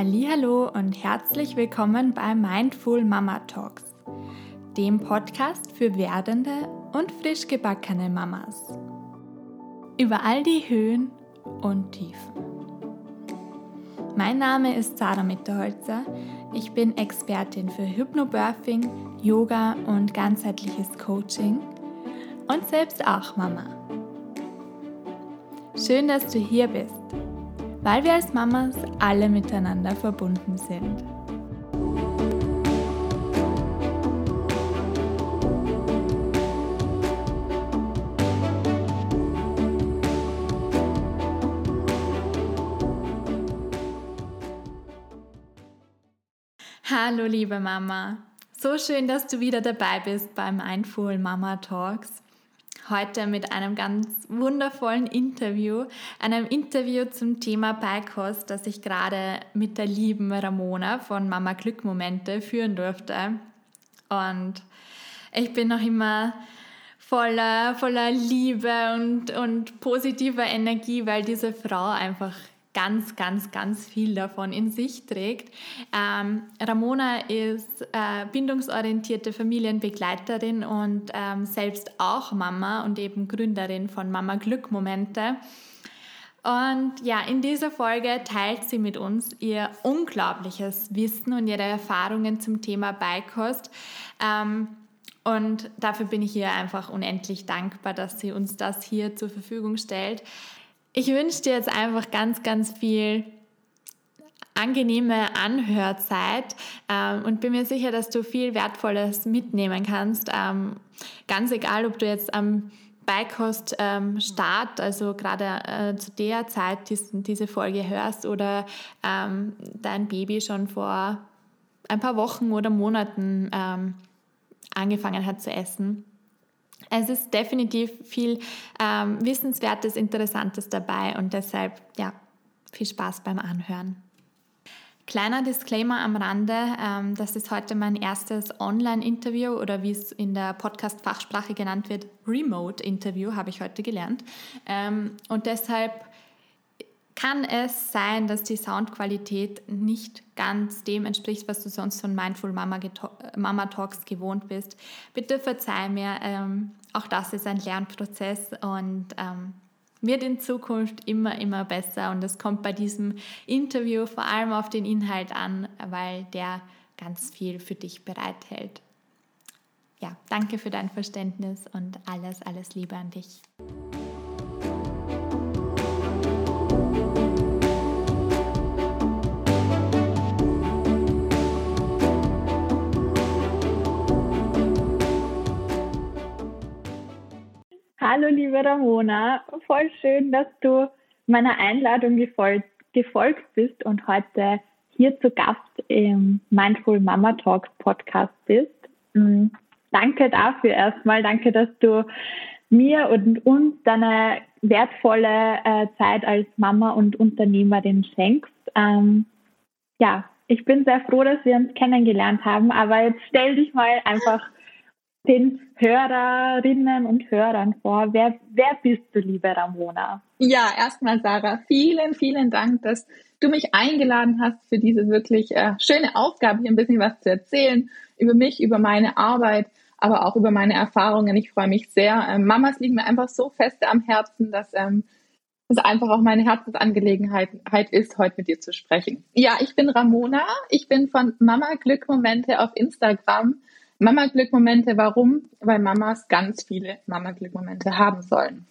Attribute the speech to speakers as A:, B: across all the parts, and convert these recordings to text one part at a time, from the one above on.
A: Hallo und herzlich willkommen bei Mindful Mama Talks, dem Podcast für werdende und frisch gebackene Mamas. Über all die Höhen und Tiefen. Mein Name ist Sarah Mitterholzer. Ich bin Expertin für Hypnobirthing, Yoga und ganzheitliches Coaching und selbst auch Mama. Schön, dass du hier bist weil wir als Mamas alle miteinander verbunden sind. Hallo liebe Mama, so schön, dass du wieder dabei bist beim Mindful Mama Talks heute mit einem ganz wundervollen Interview, einem Interview zum Thema Beikost, das ich gerade mit der lieben Ramona von Mama Glückmomente führen durfte. Und ich bin noch immer voller, voller Liebe und, und positiver Energie, weil diese Frau einfach ganz, ganz, ganz viel davon in sich trägt. Ähm, Ramona ist äh, bindungsorientierte Familienbegleiterin und ähm, selbst auch Mama und eben Gründerin von Mama Glückmomente. Und ja, in dieser Folge teilt sie mit uns ihr unglaubliches Wissen und ihre Erfahrungen zum Thema Beikost. Ähm, und dafür bin ich ihr einfach unendlich dankbar, dass sie uns das hier zur Verfügung stellt. Ich wünsche dir jetzt einfach ganz, ganz viel angenehme Anhörzeit ähm, und bin mir sicher, dass du viel Wertvolles mitnehmen kannst. Ähm, ganz egal, ob du jetzt am Beikost-Start, ähm, also gerade äh, zu der Zeit dies, diese Folge hörst oder ähm, dein Baby schon vor ein paar Wochen oder Monaten ähm, angefangen hat zu essen. Es ist definitiv viel ähm, Wissenswertes, Interessantes dabei und deshalb, ja, viel Spaß beim Anhören. Kleiner Disclaimer am Rande, ähm, das ist heute mein erstes Online-Interview oder wie es in der Podcast-Fachsprache genannt wird, Remote-Interview, habe ich heute gelernt. Ähm, und deshalb kann es sein, dass die Soundqualität nicht ganz dem entspricht, was du sonst von Mindful Mama, Mama Talks gewohnt bist. Bitte verzeih mir, ähm, auch das ist ein Lernprozess und ähm, wird in Zukunft immer, immer besser. Und es kommt bei diesem Interview vor allem auf den Inhalt an, weil der ganz viel für dich bereithält. Ja, danke für dein Verständnis und alles, alles Liebe an dich. Hallo liebe Ramona, voll schön, dass du meiner Einladung gefolgt, gefolgt bist und heute hier zu Gast im Mindful Mama Talks Podcast bist. Mm, danke dafür erstmal, danke, dass du mir und uns deine wertvolle äh, Zeit als Mama und Unternehmerin schenkst. Ähm, ja, ich bin sehr froh, dass wir uns kennengelernt haben, aber jetzt stell dich mal einfach den Hörerinnen und Hörern vor. Wer, wer bist du, liebe Ramona?
B: Ja, erstmal Sarah, vielen, vielen Dank, dass du mich eingeladen hast für diese wirklich äh, schöne Aufgabe, hier ein bisschen was zu erzählen über mich, über meine Arbeit, aber auch über meine Erfahrungen. Ich freue mich sehr. Ähm, Mamas liegen mir einfach so fest am Herzen, dass ähm, es einfach auch meine Herzensangelegenheit ist, heute mit dir zu sprechen. Ja, ich bin Ramona. Ich bin von Mama Glückmomente auf Instagram Mama-Glückmomente, warum? Weil Mamas ganz viele Mama-Glückmomente haben sollen.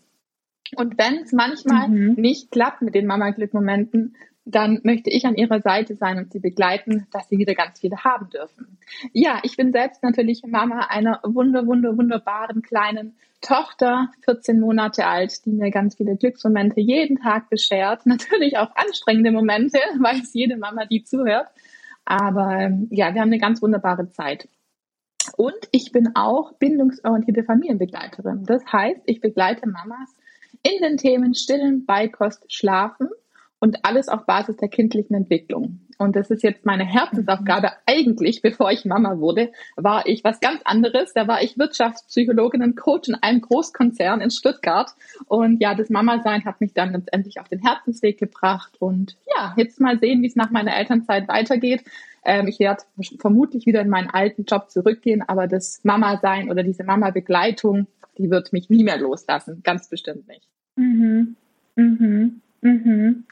B: Und wenn es manchmal mhm. nicht klappt mit den Mama-Glückmomenten, dann möchte ich an ihrer Seite sein und sie begleiten, dass sie wieder ganz viele haben dürfen. Ja, ich bin selbst natürlich Mama einer wunder, wunder, wunderbaren kleinen Tochter, 14 Monate alt, die mir ganz viele Glücksmomente jeden Tag beschert. Natürlich auch anstrengende Momente, weiß jede Mama, die zuhört. Aber ja, wir haben eine ganz wunderbare Zeit. Und ich bin auch bindungsorientierte Familienbegleiterin. Das heißt, ich begleite Mamas in den Themen Stillen, Beikost, Schlafen und alles auf Basis der kindlichen Entwicklung. und das ist jetzt meine Herzensaufgabe eigentlich, bevor ich Mama wurde, war ich was ganz anderes. Da war ich Wirtschaftspsychologin und Coach in einem Großkonzern in Stuttgart. Und ja, das Mama-Sein hat mich dann letztendlich auf den Herzensweg gebracht. Und ja, jetzt mal sehen, wie es nach meiner Elternzeit weitergeht. Ähm, ich werde vermutlich wieder in meinen alten Job zurückgehen, aber das Mama-Sein oder diese Mama-Begleitung, die wird mich nie mehr loslassen. Ganz bestimmt nicht.
C: Mhm. Mhm. Mhm.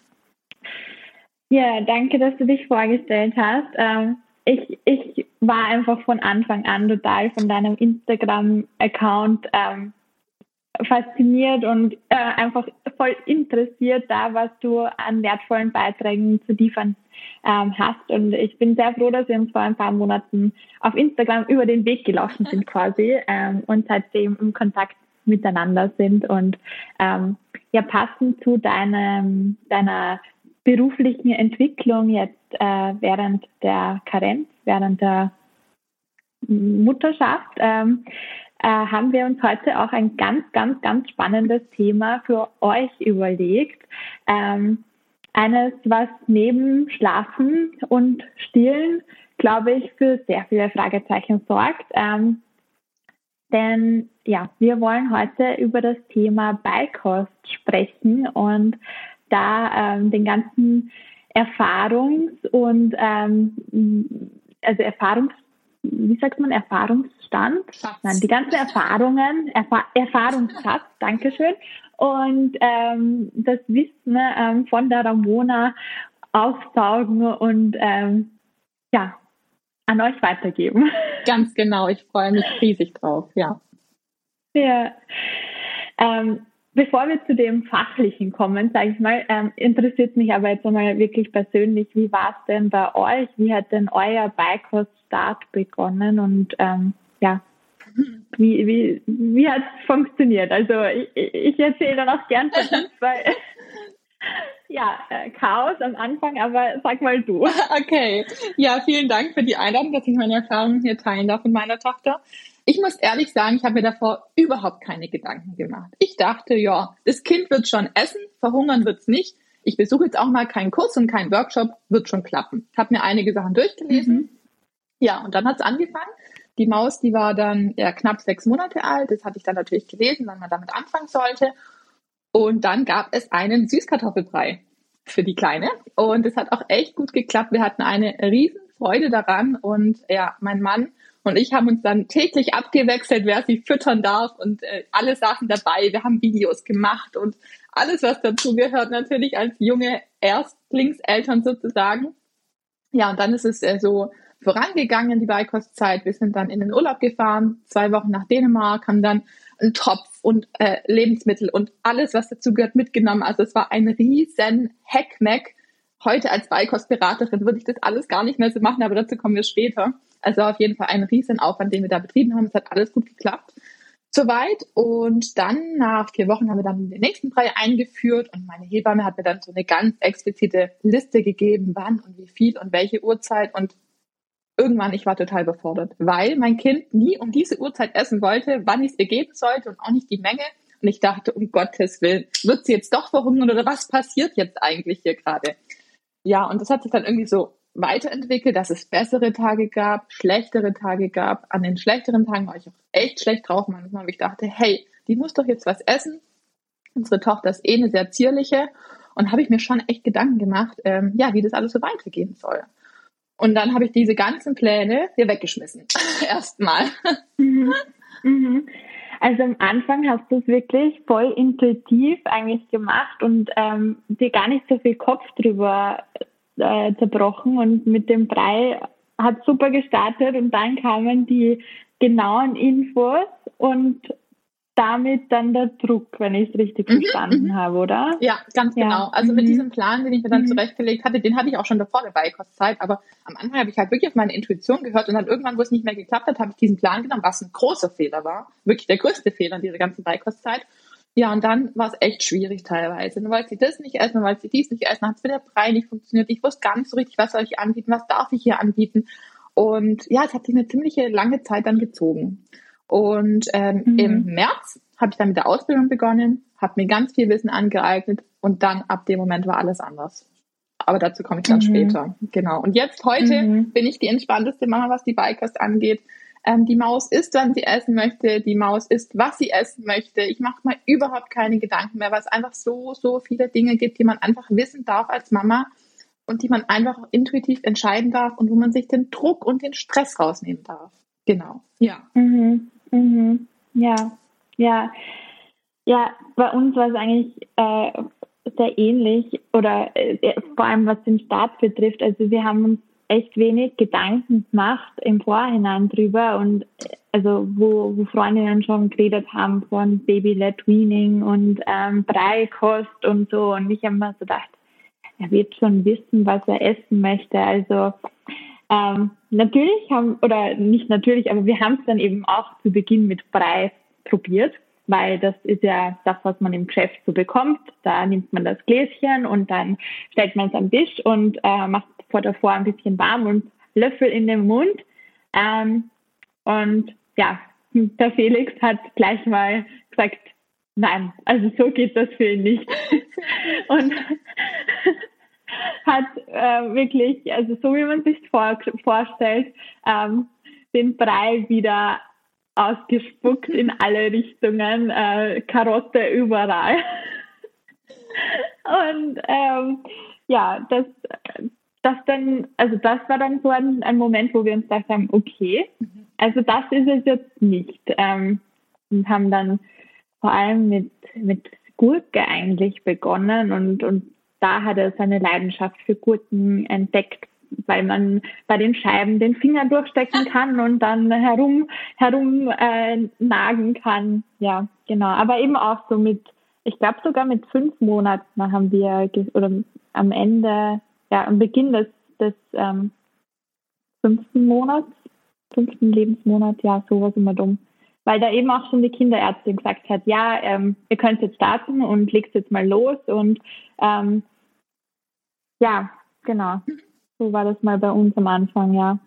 C: Ja, danke, dass du dich vorgestellt hast. Ähm, ich, ich war einfach von Anfang an total von deinem Instagram-Account ähm, fasziniert und äh, einfach voll interessiert da, was du an wertvollen Beiträgen zu liefern ähm, hast. Und ich bin sehr froh, dass wir uns vor ein paar Monaten auf Instagram über den Weg gelaufen sind quasi ähm, und seitdem im Kontakt miteinander sind. Und ähm, ja, passend zu deinem, deiner beruflichen Entwicklung jetzt äh, während der Karenz, während der Mutterschaft, ähm, äh, haben wir uns heute auch ein ganz, ganz, ganz spannendes Thema für euch überlegt. Ähm, eines, was neben Schlafen und Stillen, glaube ich, für sehr viele Fragezeichen sorgt. Ähm, denn ja, wir wollen heute über das Thema Beikost sprechen und da ähm, den ganzen Erfahrungs- und ähm, also Erfahrungs, wie sagt man, Erfahrungsstand? Schatz. Nein, die ganzen Erfahrungen, Erfa Erfahrungsschatz, Dankeschön. Und ähm, das Wissen ähm, von der Ramona aufsaugen und ähm, ja, an euch weitergeben.
B: Ganz genau, ich freue mich riesig drauf, ja.
C: Ja. Ähm, Bevor wir zu dem Fachlichen kommen, sage ich mal, ähm, interessiert mich aber jetzt einmal wirklich persönlich, wie war es denn bei euch? Wie hat denn euer Beikost-Start begonnen und ähm, ja, wie, wie, wie hat es funktioniert? Also ich, ich erzähle dann auch gern von uns, weil ja, äh, Chaos am Anfang, aber sag mal du.
B: Okay, ja, vielen Dank für die Einladung, dass ich meine Erfahrungen hier teilen darf mit meiner Tochter. Ich muss ehrlich sagen, ich habe mir davor überhaupt keine Gedanken gemacht. Ich dachte, ja, das Kind wird schon essen, verhungern wird's nicht. Ich besuche jetzt auch mal keinen Kurs und keinen Workshop, wird schon klappen. Ich habe mir einige Sachen durchgelesen. Mhm. Ja, und dann hat's angefangen. Die Maus, die war dann ja, knapp sechs Monate alt. Das hatte ich dann natürlich gelesen, wann man damit anfangen sollte. Und dann gab es einen Süßkartoffelbrei für die Kleine. Und es hat auch echt gut geklappt. Wir hatten eine riesen Freude daran. Und ja, mein Mann und ich haben uns dann täglich abgewechselt, wer sie füttern darf und äh, alle Sachen dabei. Wir haben Videos gemacht und alles, was dazu gehört, natürlich als junge Erstlingseltern sozusagen. Ja, und dann ist es äh, so vorangegangen, die Beikostzeit. Wir sind dann in den Urlaub gefahren, zwei Wochen nach Dänemark, haben dann einen Topf und äh, Lebensmittel und alles, was dazu gehört, mitgenommen. Also es war ein riesen Heckmeck. Heute als Beikostberaterin würde ich das alles gar nicht mehr so machen, aber dazu kommen wir später. Also auf jeden Fall ein riesen Aufwand, den wir da betrieben haben. Es hat alles gut geklappt. Soweit. Und dann nach vier Wochen haben wir dann den nächsten Brei eingeführt und meine Hebamme hat mir dann so eine ganz explizite Liste gegeben, wann und wie viel und welche Uhrzeit und irgendwann, ich war total überfordert, weil mein Kind nie um diese Uhrzeit essen wollte, wann ich es ihr geben sollte und auch nicht die Menge. Und ich dachte, um Gottes Willen, wird sie jetzt doch verhungern oder was passiert jetzt eigentlich hier gerade? Ja, und das hat sich dann irgendwie so weiterentwickelt, dass es bessere Tage gab, schlechtere Tage gab. An den schlechteren Tagen war ich auch echt schlecht drauf manchmal, weil ich dachte, hey, die muss doch jetzt was essen. Unsere Tochter ist eh eine sehr zierliche. Und habe ich mir schon echt Gedanken gemacht, ähm, ja, wie das alles so weitergehen soll. Und dann habe ich diese ganzen Pläne hier weggeschmissen. Erstmal.
C: Mhm. Mhm. Also am Anfang hast du es wirklich voll intuitiv eigentlich gemacht und ähm, dir gar nicht so viel Kopf drüber äh, zerbrochen und mit dem Brei hat super gestartet und dann kamen die genauen Infos und damit dann der Druck, wenn ich es richtig mhm, verstanden mhm. habe, oder?
B: Ja, ganz ja. genau. Also mhm. mit diesem Plan, den ich mir dann mhm. zurechtgelegt hatte, den hatte ich auch schon davor der Beikostzeit, aber am Anfang habe ich halt wirklich auf meine Intuition gehört und dann irgendwann, wo es nicht mehr geklappt hat, habe ich diesen Plan genommen, was ein großer Fehler war, wirklich der größte Fehler in dieser ganzen Beikostzeit ja, und dann war es echt schwierig teilweise. Dann wollte sie das nicht essen, dann wollte sie dies nicht essen, dann hat es mit der Brei nicht funktioniert. Ich wusste gar nicht so richtig, was soll ich anbieten, was darf ich hier anbieten. Und ja, es hat sich eine ziemliche lange Zeit dann gezogen. Und ähm, mhm. im März habe ich dann mit der Ausbildung begonnen, habe mir ganz viel Wissen angeeignet und dann ab dem Moment war alles anders. Aber dazu komme ich dann mhm. später. Genau. Und jetzt heute mhm. bin ich die entspannteste Mama, was die Beikost angeht. Ähm, die Maus isst, wann sie essen möchte. Die Maus isst, was sie essen möchte. Ich mache mir überhaupt keine Gedanken mehr, weil es einfach so, so viele Dinge gibt, die man einfach wissen darf als Mama und die man einfach intuitiv entscheiden darf und wo man sich den Druck und den Stress rausnehmen darf. Genau. Ja.
C: Mhm. Mhm. Ja. Ja. Ja, bei uns war es eigentlich äh, sehr ähnlich oder äh, vor allem was den Start betrifft. Also wir haben uns echt wenig Gedanken gemacht im Vorhinein drüber und also wo, wo Freundinnen schon geredet haben von Baby-led Weaning und ähm, Breikost und so und ich habe mir so gedacht, er wird schon wissen, was er essen möchte. Also ähm, natürlich haben, oder nicht natürlich, aber wir haben es dann eben auch zu Beginn mit Brei probiert weil das ist ja das, was man im Geschäft so bekommt. Da nimmt man das Gläschen und dann stellt man es am Tisch und äh, macht vor davor ein bisschen warm und Löffel in den Mund. Ähm, und ja, der Felix hat gleich mal gesagt, nein, also so geht das für ihn nicht. und hat äh, wirklich, also so wie man sich vor, vorstellt, ähm, den Brei wieder ausgespuckt in alle Richtungen, äh, Karotte überall. Und ähm, ja, das, das dann, also das war dann so ein, ein Moment, wo wir uns gedacht haben, okay, also das ist es jetzt nicht. Ähm, und haben dann vor allem mit, mit Gurke eigentlich begonnen und, und da hat er seine Leidenschaft für Gurken entdeckt, weil man bei den Scheiben den Finger durchstecken kann und dann herum, herum äh, nagen kann. Ja, genau. Aber eben auch so mit, ich glaube sogar mit fünf Monaten haben wir, oder am Ende, ja, am Beginn des, des ähm, fünften Monats, fünften Lebensmonat, ja, sowas immer dumm. Weil da eben auch schon die Kinderärztin gesagt hat, ja, ähm, ihr könnt jetzt starten und legt jetzt mal los und ähm, ja, genau. So war das mal bei uns am Anfang, ja.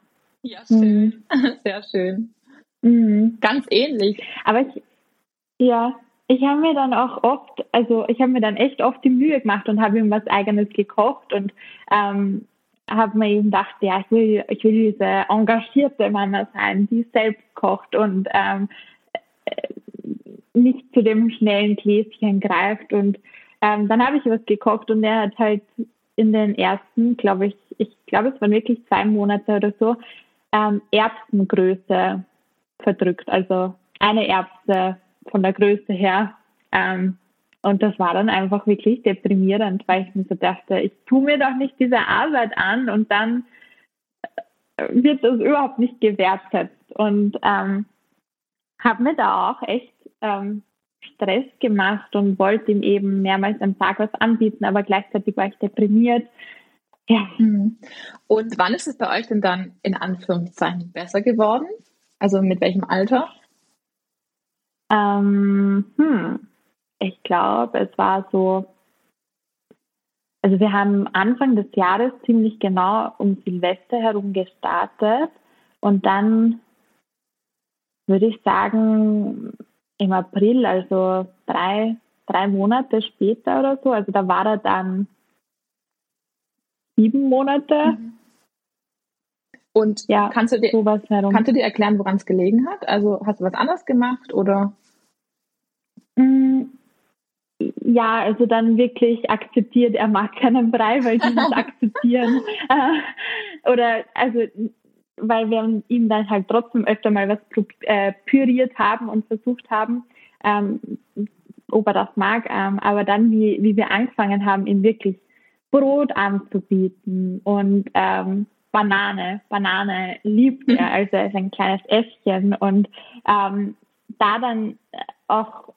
B: Ja, schön. Mhm. Sehr schön. Mhm. Ganz ähnlich.
C: Aber ich, ja, ich habe mir dann auch oft, also ich habe mir dann echt oft die Mühe gemacht und habe ihm was Eigenes gekocht und ähm, habe mir eben gedacht, ja, ich will, ich will diese engagierte Mama sein, die selbst kocht und ähm, äh, nicht zu dem schnellen Gläschen greift. Und ähm, dann habe ich was gekocht und er hat halt in den ersten, glaube ich, ich glaube, es waren wirklich zwei Monate oder so, ähm, Erbsengröße verdrückt. Also eine Erbse von der Größe her. Ähm, und das war dann einfach wirklich deprimierend, weil ich mir so dachte, ich tue mir doch nicht diese Arbeit an und dann äh, wird das überhaupt nicht gewertschätzt. Und ähm, habe mir da auch echt ähm, Stress gemacht und wollte ihm eben mehrmals am Tag was anbieten, aber gleichzeitig war ich deprimiert.
B: Ja. Hm. Und wann ist es bei euch denn dann in Anführungszeichen besser geworden? Also mit welchem Alter?
C: Ähm, hm. Ich glaube, es war so, also wir haben Anfang des Jahres ziemlich genau um Silvester herum gestartet und dann würde ich sagen, im April, also drei, drei Monate später oder so. Also da war er dann sieben Monate. Mhm.
B: Und ja, kannst, du dir, kannst du dir erklären, woran es gelegen hat? Also hast du was anderes gemacht oder?
C: Mm, ja, also dann wirklich akzeptiert, er mag keinen Brei, weil die nicht akzeptieren. Äh, oder also weil wir ihm dann halt trotzdem öfter mal was äh, püriert haben und versucht haben, ähm, ob er das mag. Ähm, aber dann, wie, wie wir angefangen haben, ihm wirklich Brot anzubieten und ähm, Banane. Banane liebt er, also er ist ein kleines Äffchen. Und ähm, da dann auch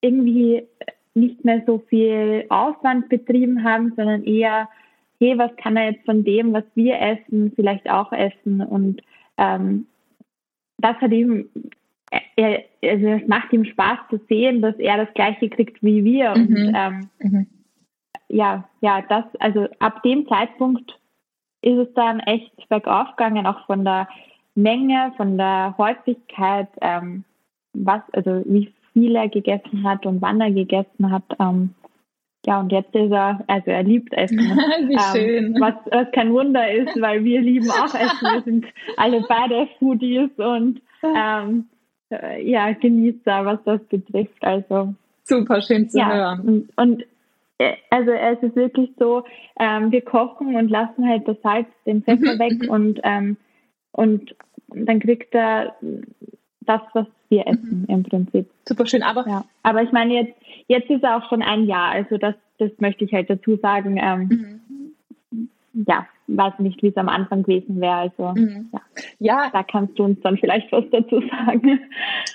C: irgendwie nicht mehr so viel Aufwand betrieben haben, sondern eher hey, was kann er jetzt von dem, was wir essen, vielleicht auch essen? Und ähm, das hat ihm, er, also es macht ihm Spaß zu sehen, dass er das Gleiche kriegt wie wir. Mhm. Und ähm, mhm. ja, ja, das, also ab dem Zeitpunkt ist es dann echt bergauf gegangen, auch von der Menge, von der Häufigkeit, ähm, was, also wie viel er gegessen hat und wann er gegessen hat. Ähm, ja, und jetzt ist er, also er liebt Essen.
B: Wie ähm, schön.
C: Was, was kein Wunder ist, weil wir lieben auch Essen. Wir sind alle beide Foodies und ähm, äh, ja, Genießer, was das betrifft. Also
B: super schön zu
C: ja,
B: hören.
C: Und, und äh, also es ist wirklich so, ähm, wir kochen und lassen halt das Salz, den Pfeffer weg und ähm, und dann kriegt er das, was wir mhm. essen mhm. im Prinzip.
B: Super schön, aber
C: ja. aber ich meine jetzt jetzt ist er auch schon ein Jahr, also das das möchte ich halt dazu sagen. Ähm, mhm. Ja, weiß nicht, wie es am Anfang gewesen wäre. Also mhm. ja. ja, da kannst du uns dann vielleicht was dazu sagen.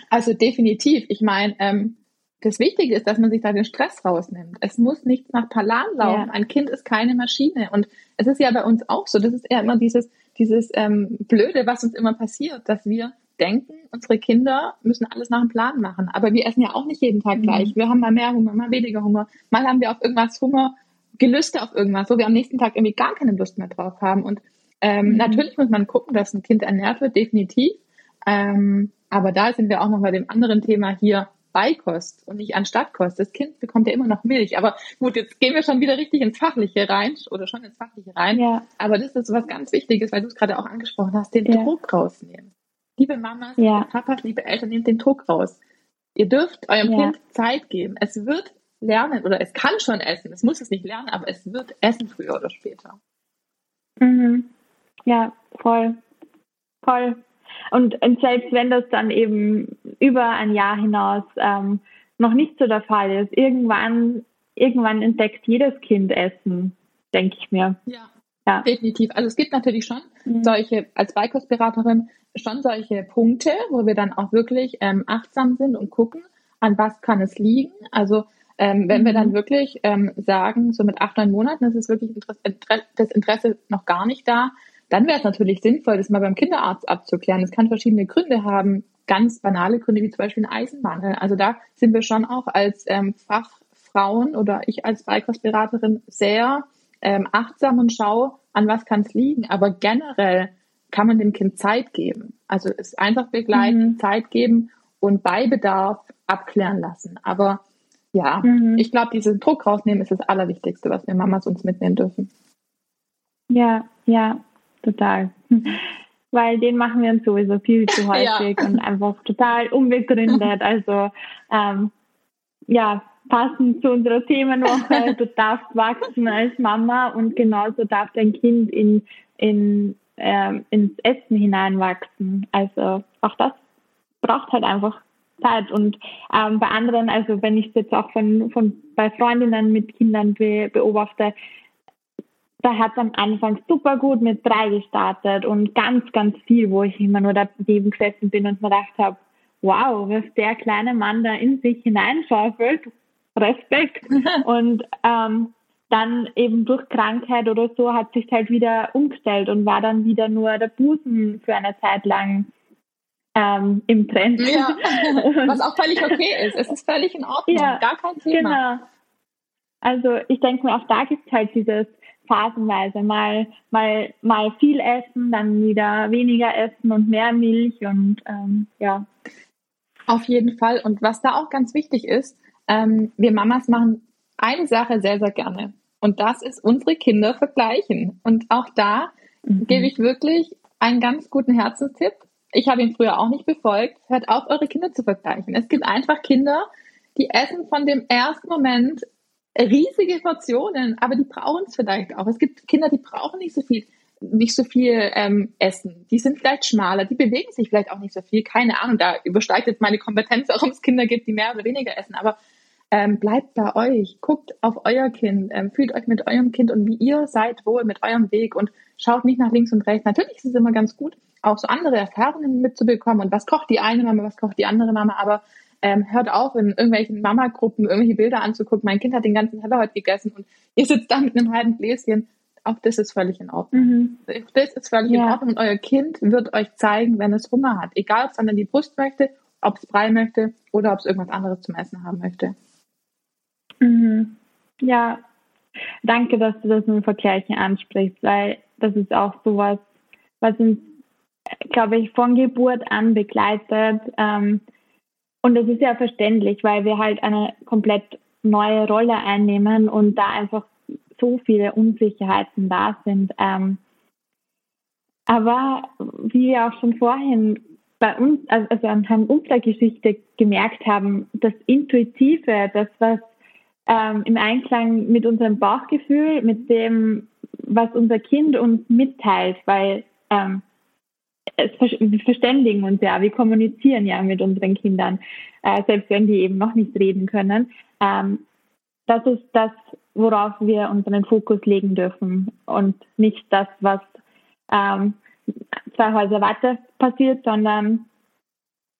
B: Also definitiv. Ich meine, ähm, das Wichtige ist, dass man sich da den Stress rausnimmt. Es muss nichts nach Plan laufen. Ja. Ein Kind ist keine Maschine. Und es ist ja bei uns auch so. Das ist eher immer dieses, dieses ähm, Blöde, was uns immer passiert, dass wir denken, unsere Kinder müssen alles nach dem Plan machen. Aber wir essen ja auch nicht jeden Tag mhm. gleich. Wir haben mal mehr Hunger, mal weniger Hunger. Mal haben wir auf irgendwas Hunger, Gelüste auf irgendwas, wo wir am nächsten Tag irgendwie gar keine Lust mehr drauf haben. Und ähm, mhm. natürlich muss man gucken, dass ein Kind ernährt wird, definitiv. Ähm, aber da sind wir auch noch bei dem anderen Thema hier Beikost und nicht Anstattkost. Das Kind bekommt ja immer noch Milch. Aber gut, jetzt gehen wir schon wieder richtig ins Fachliche rein oder schon ins Fachliche rein. Ja. Aber das ist was ganz Wichtiges, weil du es gerade auch angesprochen hast, den ja. Druck rausnehmen. Liebe Mamas, ja. liebe Papas, liebe Eltern, nehmt den Druck raus. Ihr dürft eurem ja. Kind Zeit geben. Es wird lernen oder es kann schon essen. Es muss es nicht lernen, aber es wird essen früher oder später.
C: Mhm. Ja, voll. Voll. Und, und, selbst wenn das dann eben über ein Jahr hinaus ähm, noch nicht so der Fall ist, irgendwann, irgendwann entdeckt jedes Kind Essen, denke ich mir.
B: Ja. Ja. Definitiv. Also es gibt natürlich schon mhm. solche, als Beikostberaterin, schon solche Punkte, wo wir dann auch wirklich ähm, achtsam sind und gucken, an was kann es liegen. Also ähm, wenn mhm. wir dann mhm. wirklich ähm, sagen, so mit acht, neun Monaten ist es wirklich das Interesse noch gar nicht da, dann wäre es natürlich sinnvoll, das mal beim Kinderarzt abzuklären. Es kann verschiedene Gründe haben, ganz banale Gründe wie zum Beispiel ein Eisenmangel. Also da sind wir schon auch als ähm, Fachfrauen oder ich als Beikostberaterin sehr ähm, achtsam und schaue, an was kann es liegen. Aber generell kann man dem Kind Zeit geben. Also es einfach begleiten, mhm. Zeit geben und bei Bedarf abklären lassen. Aber ja, mhm. ich glaube, diesen Druck rausnehmen ist das Allerwichtigste, was wir Mamas uns mitnehmen dürfen.
C: Ja, ja, total. Weil den machen wir uns sowieso viel zu häufig ja. und einfach total unbegründet. Also ähm, ja, passend zu unserer Themenwoche, du darfst wachsen als Mama und genauso darf dein Kind in, in, ähm, ins Essen hineinwachsen. Also auch das braucht halt einfach Zeit. Und ähm, bei anderen, also wenn ich es jetzt auch von, von bei Freundinnen mit Kindern be, beobachte, da hat es am Anfang super gut mit drei gestartet und ganz, ganz viel, wo ich immer nur daneben gesessen bin und mir gedacht habe, wow, was der kleine Mann da in sich hineinschaufelt, Respekt. und ähm, dann eben durch Krankheit oder so hat sich halt wieder umgestellt und war dann wieder nur der Busen für eine Zeit lang ähm, im Trend.
B: Ja, was auch völlig okay ist. Es ist völlig in Ordnung, ja, gar kein Thema. Genau.
C: Also ich denke mir, auch da gibt es halt dieses phasenweise mal, mal, mal viel essen, dann wieder weniger essen und mehr Milch und ähm, ja.
B: Auf jeden Fall. Und was da auch ganz wichtig ist, ähm, wir Mamas machen eine Sache sehr, sehr gerne. Und das ist unsere Kinder vergleichen. Und auch da mhm. gebe ich wirklich einen ganz guten Herzenstipp. Ich habe ihn früher auch nicht befolgt. Hört auf, eure Kinder zu vergleichen. Es gibt einfach Kinder, die essen von dem ersten Moment riesige Portionen, aber die brauchen es vielleicht auch. Es gibt Kinder, die brauchen nicht so viel, nicht so viel ähm, Essen. Die sind vielleicht schmaler, die bewegen sich vielleicht auch nicht so viel. Keine Ahnung, da übersteigt jetzt meine Kompetenz, warum es Kinder gibt, die mehr oder weniger essen. Aber ähm, bleibt bei euch, guckt auf euer Kind, ähm, fühlt euch mit eurem Kind und wie ihr seid wohl mit eurem Weg und schaut nicht nach links und rechts. Natürlich ist es immer ganz gut, auch so andere Erfahrungen mitzubekommen und was kocht die eine Mama, was kocht die andere Mama, aber ähm, hört auf, in irgendwelchen Mama-Gruppen irgendwelche Bilder anzugucken. Mein Kind hat den ganzen Teller heute gegessen und ihr sitzt da mit einem halben Gläschen. Auch das ist völlig in Ordnung. Mhm. Das ist völlig ja. in Ordnung und euer Kind wird euch zeigen, wenn es Hunger hat. Egal, ob es dann in die Brust möchte, ob es Brei möchte oder ob es irgendwas anderes zum Essen haben möchte.
C: Mhm. Ja, danke, dass du das mit Vergleichen ansprichst, weil das ist auch sowas, was uns, glaube ich, von Geburt an begleitet. Ähm, und das ist ja verständlich, weil wir halt eine komplett neue Rolle einnehmen und da einfach so viele Unsicherheiten da sind. Ähm, aber wie wir auch schon vorhin bei uns, also, also anhand unserer Geschichte gemerkt haben, das Intuitive, das, was ähm, im Einklang mit unserem Bauchgefühl, mit dem, was unser Kind uns mitteilt, weil ähm, es, wir verständigen uns ja, wir kommunizieren ja mit unseren Kindern, äh, selbst wenn die eben noch nicht reden können. Ähm, das ist das, worauf wir unseren Fokus legen dürfen und nicht das, was ähm, zwei Häuser weiter passiert, sondern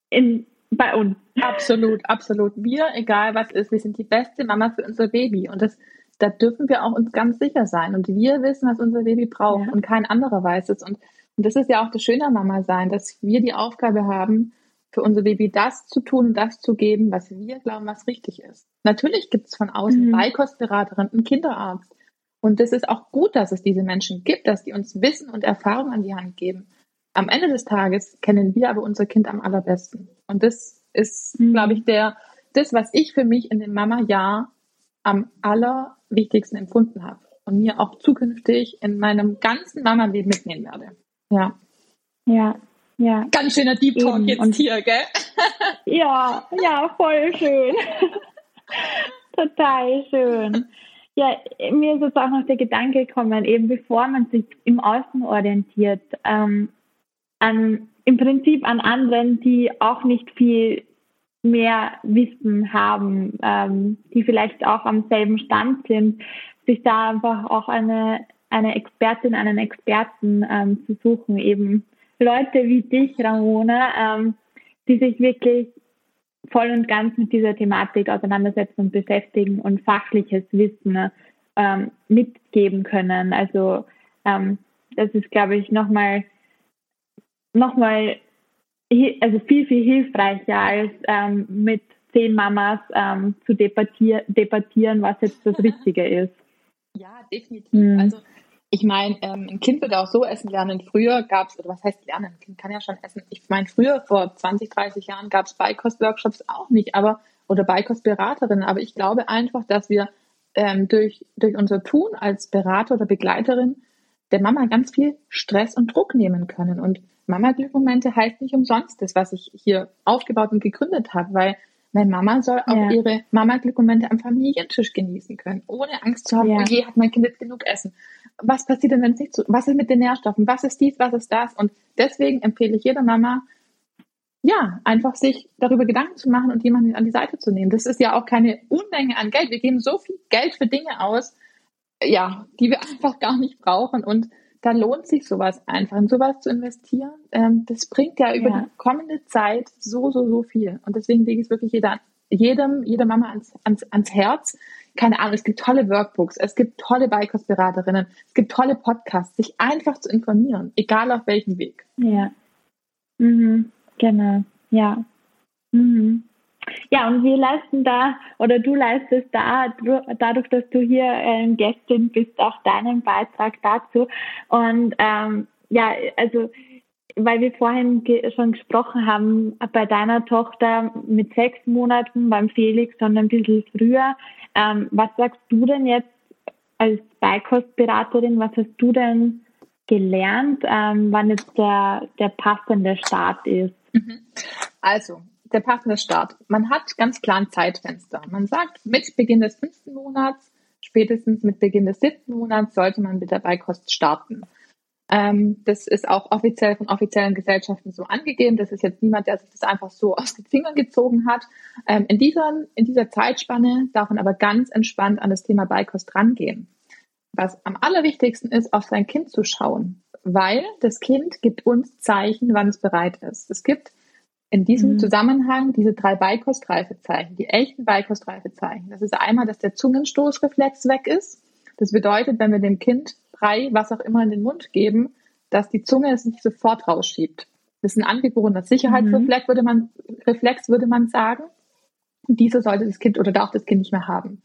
C: in, bei uns.
B: Absolut, absolut. Wir, egal was ist, wir sind die beste Mama für unser Baby. Und das, da dürfen wir auch uns ganz sicher sein. Und wir wissen, was unser Baby braucht ja. und kein anderer weiß es. Und, und das ist ja auch das Schöne am Mama sein, dass wir die Aufgabe haben, für unser Baby das zu tun, das zu geben, was wir glauben, was richtig ist. Natürlich gibt es von außen mhm. Beikostberaterin, einen Kinderarzt. Und das ist auch gut, dass es diese Menschen gibt, dass die uns Wissen und Erfahrung an die Hand geben. Am Ende des Tages kennen wir aber unser Kind am allerbesten. Und das ist, mhm. glaube ich, der, das, was ich für mich in dem Mama-Jahr am allerwichtigsten empfunden habe und mir auch zukünftig in meinem ganzen Mama-Leben mitnehmen werde. Ja.
C: Ja, ja.
B: Ganz schöner Deep Talk Eben. jetzt und hier, gell?
C: ja, ja, voll schön. Total schön. Ja, mir ist jetzt auch noch der Gedanke gekommen, eben bevor man sich im Außen orientiert, ähm, an, im Prinzip an anderen, die auch nicht viel mehr Wissen haben, ähm, die vielleicht auch am selben Stand sind, sich da einfach auch eine, eine Expertin, einen Experten ähm, zu suchen, eben Leute wie dich, Ramona, ähm, die sich wirklich voll und ganz mit dieser Thematik auseinandersetzen und beschäftigen und fachliches Wissen ähm, mitgeben können. Also ähm, das ist, glaube ich, nochmal nochmal also viel, viel hilfreicher als ähm, mit zehn Mamas ähm, zu debattier debattieren, was jetzt das Richtige ist.
B: Ja, definitiv. Mhm. Also ich meine, ähm, ein Kind wird auch so essen lernen. Früher gab es, oder was heißt lernen? Ein Kind kann ja schon essen. Ich meine, früher, vor 20, 30 Jahren, gab es Beikost-Workshops auch nicht, aber oder Beikostberaterinnen. Aber ich glaube einfach, dass wir ähm, durch, durch unser Tun als Berater oder Begleiterin der Mama ganz viel Stress und Druck nehmen können. Und Mama-Glückmomente heißt nicht umsonst das, was ich hier aufgebaut und gegründet habe, weil meine Mama soll auch ja. ihre Mama-Glückmomente am Familientisch genießen können, ohne Angst zu haben, ja. oh je, hat mein Kind jetzt genug Essen. Was passiert denn, wenn es nicht so, was ist mit den Nährstoffen, was ist dies, was ist das? Und deswegen empfehle ich jeder Mama, ja, einfach sich darüber Gedanken zu machen und jemanden an die Seite zu nehmen. Das ist ja auch keine Unmenge an Geld. Wir geben so viel Geld für Dinge aus, ja, die wir einfach gar nicht brauchen. Und da lohnt sich sowas einfach, in sowas zu investieren. Ähm, das bringt ja über ja. die kommende Zeit so, so, so viel. Und deswegen lege ich es wirklich jeder, jedem, jeder Mama ans, ans, ans Herz. Keine Ahnung, es gibt tolle Workbooks, es gibt tolle Beikostberaterinnen, es gibt tolle Podcasts, sich einfach zu informieren, egal auf welchem Weg.
C: Ja. Mhm. Genau. Ja. Mhm. Ja, und wir leisten da, oder du leistest da, dadurch, dass du hier äh, Gästin bist, auch deinen Beitrag dazu. Und ähm, ja, also, weil wir vorhin schon gesprochen haben, bei deiner Tochter mit sechs Monaten, beim Felix schon ein bisschen früher. Ähm, was sagst du denn jetzt als Beikostberaterin, was hast du denn gelernt, ähm, wann jetzt der, der passende Start ist?
B: Mhm. Also, der passende Start. Man hat ganz klar ein Zeitfenster. Man sagt, mit Beginn des fünften Monats, spätestens mit Beginn des siebten Monats sollte man mit der Beikost starten. Ähm, das ist auch offiziell von offiziellen Gesellschaften so angegeben. Das ist jetzt niemand, der sich das einfach so aus den Fingern gezogen hat. Ähm, in, dieser, in dieser Zeitspanne darf man aber ganz entspannt an das Thema Beikost rangehen. Was am allerwichtigsten ist, auf sein Kind zu schauen, weil das Kind gibt uns Zeichen, wann es bereit ist. Es gibt in diesem mhm. Zusammenhang diese drei Beikostreifezeichen, die echten Beikostreifezeichen. Das ist einmal, dass der Zungenstoßreflex weg ist. Das bedeutet, wenn wir dem Kind Brei, was auch immer in den Mund geben, dass die Zunge es nicht sofort rausschiebt. Das ist ein angeborener Sicherheitsreflex, mhm. würde man, Reflex, würde man sagen. Und diese sollte das Kind oder darf das Kind nicht mehr haben.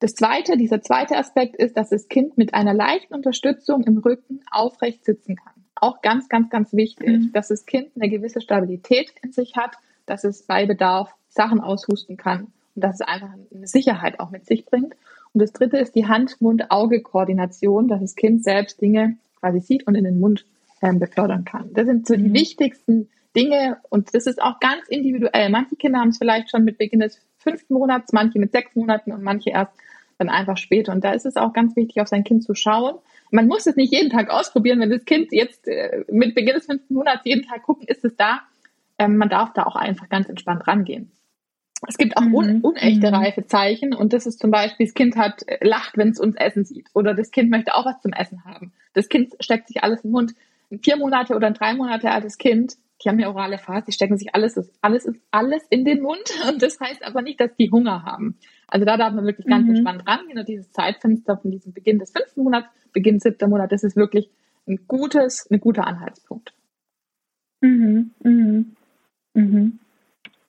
B: Das zweite, dieser zweite Aspekt ist, dass das Kind mit einer leichten Unterstützung im Rücken aufrecht sitzen kann auch ganz, ganz, ganz wichtig, mhm. dass das Kind eine gewisse Stabilität in sich hat, dass es bei Bedarf Sachen aushusten kann und dass es einfach eine Sicherheit auch mit sich bringt. Und das dritte ist die Hand-Mund-Auge-Koordination, dass das Kind selbst Dinge quasi sieht und in den Mund ähm, befördern kann. Das sind so die mhm. wichtigsten Dinge und das ist auch ganz individuell. Manche Kinder haben es vielleicht schon mit Beginn des fünften Monats, manche mit sechs Monaten und manche erst dann einfach später. Und da ist es auch ganz wichtig, auf sein Kind zu schauen. Man muss es nicht jeden Tag ausprobieren, wenn das Kind jetzt äh, mit Beginn des fünften Monats jeden Tag gucken, ist es da. Ähm, man darf da auch einfach ganz entspannt rangehen. Es gibt auch un mhm. unechte mhm. Reifezeichen und das ist zum Beispiel, das Kind hat äh, lacht, wenn es uns essen sieht oder das Kind möchte auch was zum Essen haben. Das Kind steckt sich alles im Mund. Ein vier Monate oder ein drei Monate altes Kind, die haben ja orale Phase, die stecken sich alles, alles ist alles in den Mund und das heißt aber nicht, dass die Hunger haben. Also da darf man wirklich ganz mhm. entspannt rangehen und dieses Zeitfenster von diesem Beginn des fünften Monats, Beginn siebter Monat, das ist wirklich ein gutes, ein guter Anhaltspunkt.
C: Mhm. Mhm. Mhm.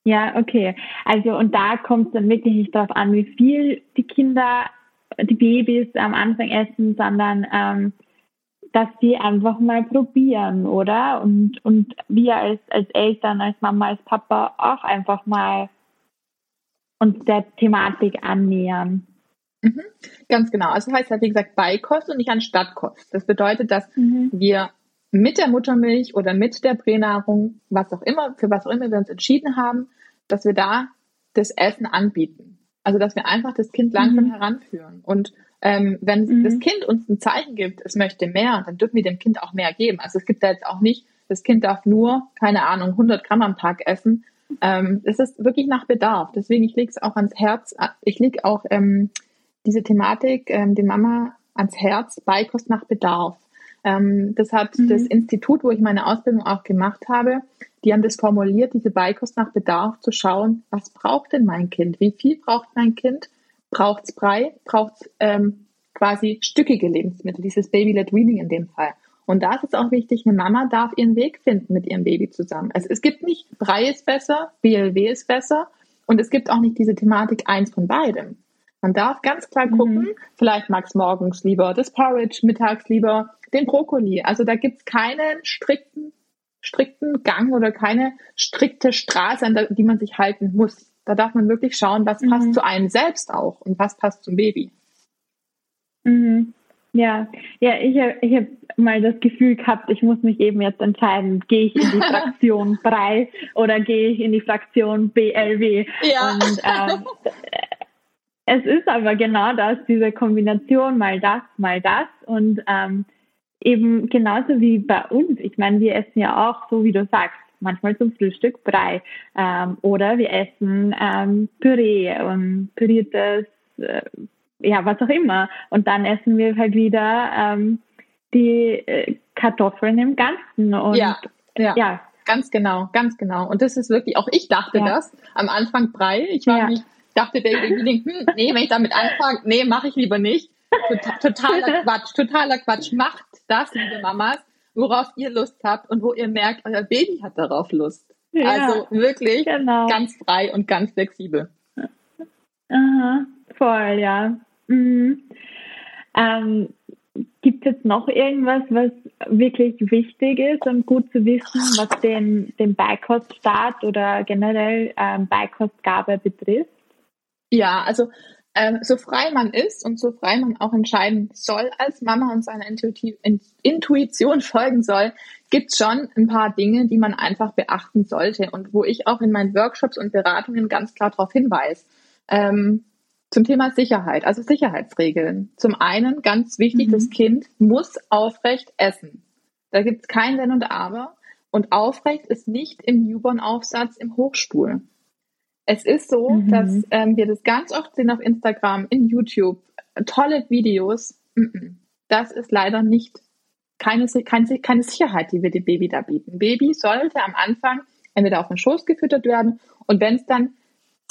C: Ja, okay. Also und da kommt es dann wirklich nicht darauf an, wie viel die Kinder, die Babys am Anfang essen, sondern ähm, dass die einfach mal probieren, oder? Und, und wir als, als Eltern, als Mama, als Papa auch einfach mal uns der Thematik annähern.
B: Mhm, ganz genau. Also das heißt halt, wie gesagt, Beikost und nicht Anstattkost. Das bedeutet, dass mhm. wir mit der Muttermilch oder mit der Pränahrung, was auch immer, für was auch immer wir uns entschieden haben, dass wir da das Essen anbieten. Also dass wir einfach das Kind langsam mhm. heranführen. Und ähm, wenn mhm. das Kind uns ein Zeichen gibt, es möchte mehr, dann dürfen wir dem Kind auch mehr geben. Also es gibt da jetzt auch nicht, das Kind darf nur, keine Ahnung, 100 Gramm am Tag essen. Ähm, es ist wirklich nach Bedarf. Deswegen, ich lege es auch ans Herz. Ich lege auch ähm, diese Thematik ähm, den Mama ans Herz, Beikost nach Bedarf. Ähm, das hat mhm. das Institut, wo ich meine Ausbildung auch gemacht habe, die haben das formuliert, diese Beikost nach Bedarf zu schauen, was braucht denn mein Kind? Wie viel braucht mein Kind? Braucht es Brei? Braucht es ähm, quasi stückige Lebensmittel, dieses Baby-led Weaning in dem Fall. Und da ist es auch wichtig, eine Mama darf ihren Weg finden mit ihrem Baby zusammen. Also es gibt nicht Brei ist besser, BLW ist besser und es gibt auch nicht diese Thematik eins von beidem. Man darf ganz klar gucken, mhm. vielleicht mag es morgens lieber das Porridge, mittags lieber den Brokkoli. Also da gibt es keinen strikten, strikten Gang oder keine strikte Straße, an die man sich halten muss. Da darf man wirklich schauen, was mhm. passt zu einem selbst auch und was passt zum Baby.
C: Mhm. Ja, ja, ich, ich habe mal das Gefühl gehabt, ich muss mich eben jetzt entscheiden, gehe ich in die Fraktion Brei oder gehe ich in die Fraktion BLW. Ja. Und ähm, es ist aber genau das, diese Kombination, mal das, mal das. Und ähm, eben genauso wie bei uns. Ich meine, wir essen ja auch, so wie du sagst, manchmal zum Frühstück Brei. Ähm, oder wir essen ähm, Püree und püriertes, äh, ja, was auch immer. Und dann essen wir halt wieder ähm, die äh, Kartoffeln im Ganzen. Und,
B: ja, ja. ja. Ganz genau, ganz genau. Und das ist wirklich, auch ich dachte ja. das am Anfang Brei. Ich war ja. nicht, dachte irgendwie, hm, nee, wenn ich damit anfange, nee, mache ich lieber nicht. Totaler Quatsch, totaler Quatsch. Macht das, liebe Mamas, worauf ihr Lust habt und wo ihr merkt, euer Baby hat darauf Lust. Ja, also wirklich genau. ganz frei und ganz flexibel.
C: Aha, voll, ja. Mhm. Ähm, Gibt es jetzt noch irgendwas, was wirklich wichtig ist und gut zu wissen, was den, den Beikoststart oder generell ähm, Beikostgabe betrifft?
B: Ja, also ähm, so frei man ist und so frei man auch entscheiden soll als Mama und seiner Intuition folgen soll, gibt es schon ein paar Dinge, die man einfach beachten sollte und wo ich auch in meinen Workshops und Beratungen ganz klar darauf hinweise. Ähm, zum Thema Sicherheit, also Sicherheitsregeln. Zum einen ganz wichtig, mhm. das Kind muss aufrecht essen. Da gibt es kein Wenn und Aber. Und aufrecht ist nicht im Newborn-Aufsatz im Hochstuhl. Es ist so, mhm. dass ähm, wir das ganz oft sehen auf Instagram, in YouTube, tolle Videos. Das ist leider nicht keine, keine, keine Sicherheit, die wir dem Baby da bieten. Baby sollte am Anfang entweder auf den Schoß gefüttert werden und wenn es dann